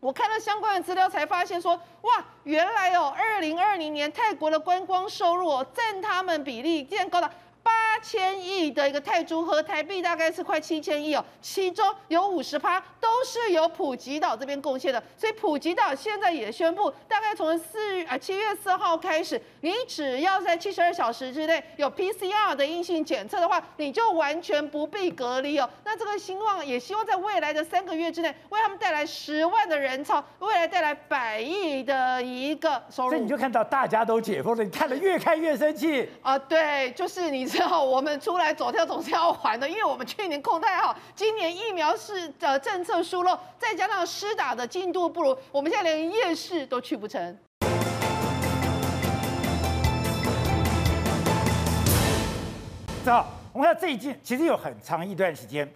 我看了相关的资料才发现说，哇，原来哦，二零二零年泰国的观光收入哦，占他们比例竟然高达。八千亿的一个泰铢和台币大概是快七千亿哦，其中有五十趴都是由普吉岛这边贡献的，所以普吉岛现在也宣布，大概从四啊七月四号开始，你只要在七十二小时之内有 PCR 的阴性检测的话，你就完全不必隔离哦。那这个希望也希望在未来的三个月之内，为他们带来十万的人潮，未来带来百亿的一个收入。
所以你就看到大家都解封了，你看了越看越生气
啊！对，就是你。之后我们出来走跳总是要还的，因为我们去年控太好，今年疫苗是的政策疏漏，再加上施打的进度不如，我们现在连夜市都去不成。
好，我们看最近其实有很长一段时间，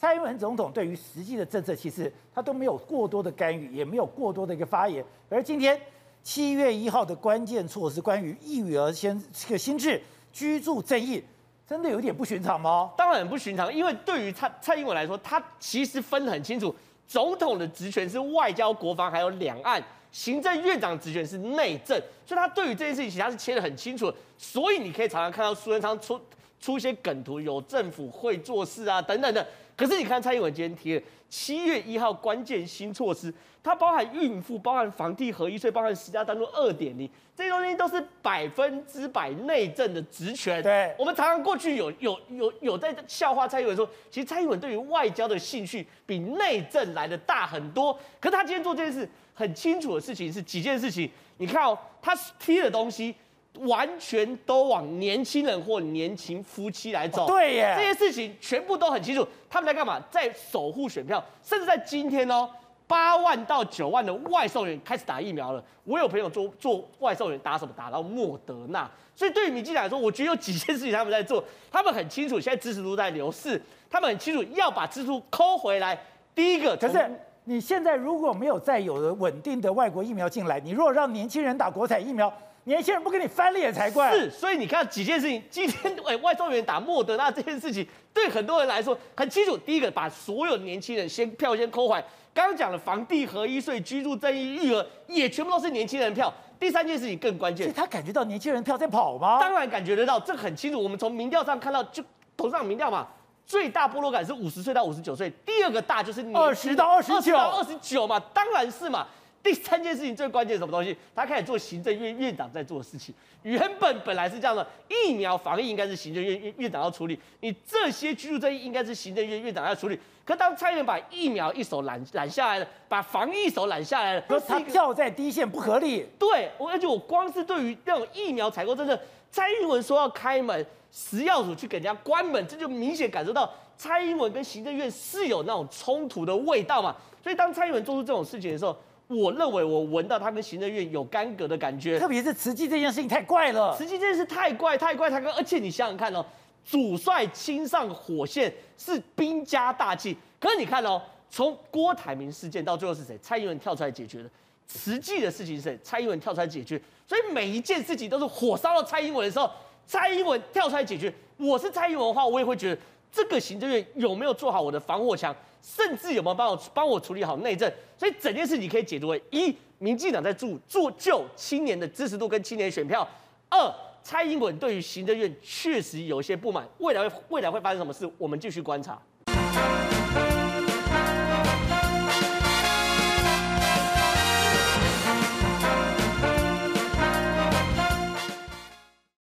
蔡英文总统对于实际的政策，其实他都没有过多的干预，也没有过多的一个发言。而今天七月一号的关键措施，关于育儿先这个新制。居住正义真的有点不寻常吗？
当然很不寻常，因为对于蔡蔡英文来说，他其实分得很清楚，总统的职权是外交、国防还有两岸，行政院长职权是内政，所以他对于这件事情，其实他是切得很清楚。所以你可以常常看到苏贞昌出出一些梗图，有政府会做事啊等等的。可是你看蔡英文今天贴七月一号关键新措施，它包含孕妇，包含房地合一税，包含实价登录二点零，这些东西都是百分之百内政的职权。
对，
我们常常过去有有有有在笑话蔡英文说，其实蔡英文对于外交的兴趣比内政来的大很多。可是他今天做这件事，很清楚的事情是几件事情。你看哦，他贴的东西。完全都往年轻人或年轻夫妻来走，
对耶，
这些事情全部都很清楚。他们在干嘛？在守护选票。甚至在今天哦，八万到九万的外送员开始打疫苗了。我有朋友做做外送员，打什么？打到莫德纳。所以对于民进党来说，我觉得有几件事情他们在做，他们很清楚现在支持度在流失，他们很清楚要把支持度抠回来。第一个，
可是你现在如果没有再有的稳定的外国疫苗进来，你如果让年轻人打国产疫苗，年轻人不跟你翻脸才怪。
是，所以你看几件事情，今天哎外送员打莫德纳这件事情，对很多人来说很清楚。第一个，把所有年轻人先票先扣回来。刚刚讲了房地合一税、居住正义、育儿，也全部都是年轻人票。第三件事情更关键，
他感觉到年轻人票在跑吗？
当然感觉得到，这很清楚。我们从民调上看到，就头上民调嘛，最大波落感是五十岁到五十九岁，第二个大就是
二十到二十九，
二十九嘛，当然是嘛。第三件事情最关键是什么东西？他开始做行政院院长在做的事情。原本本来是这样的，疫苗防疫应该是行政院院院长要处理，你这些居住正义应该是行政院院长要处理。可当蔡英文把疫苗一手揽揽下来了，把防疫一手揽下来了，
说他跳在第一线不合理。
对，我而且我光是对于那种疫苗采购政策，蔡英文说要开门，食药署去给人家关门，这就明显感受到蔡英文跟行政院是有那种冲突的味道嘛。所以当蔡英文做出这种事情的时候，我认为我闻到他跟行政院有干戈的感觉，
特别是慈济这件事情太怪了，
慈济这件事太怪太怪太怪，而且你想想看哦，主帅亲上火线是兵家大忌，可是你看哦，从郭台铭事件到最后是谁？蔡英文跳出来解决的，慈济的事情是谁？蔡英文跳出来解决，所以每一件事情都是火烧到蔡英文的时候，蔡英文跳出来解决。我是蔡英文的话，我也会觉得这个行政院有没有做好我的防火墙？甚至有没有帮我帮我处理好内政？所以整件事你可以解读为：一，民进党在做做旧青年的支持度跟青年选票；二，蔡英文对于行政院确实有一些不满，未来未来会发生什么事，我们继续观察。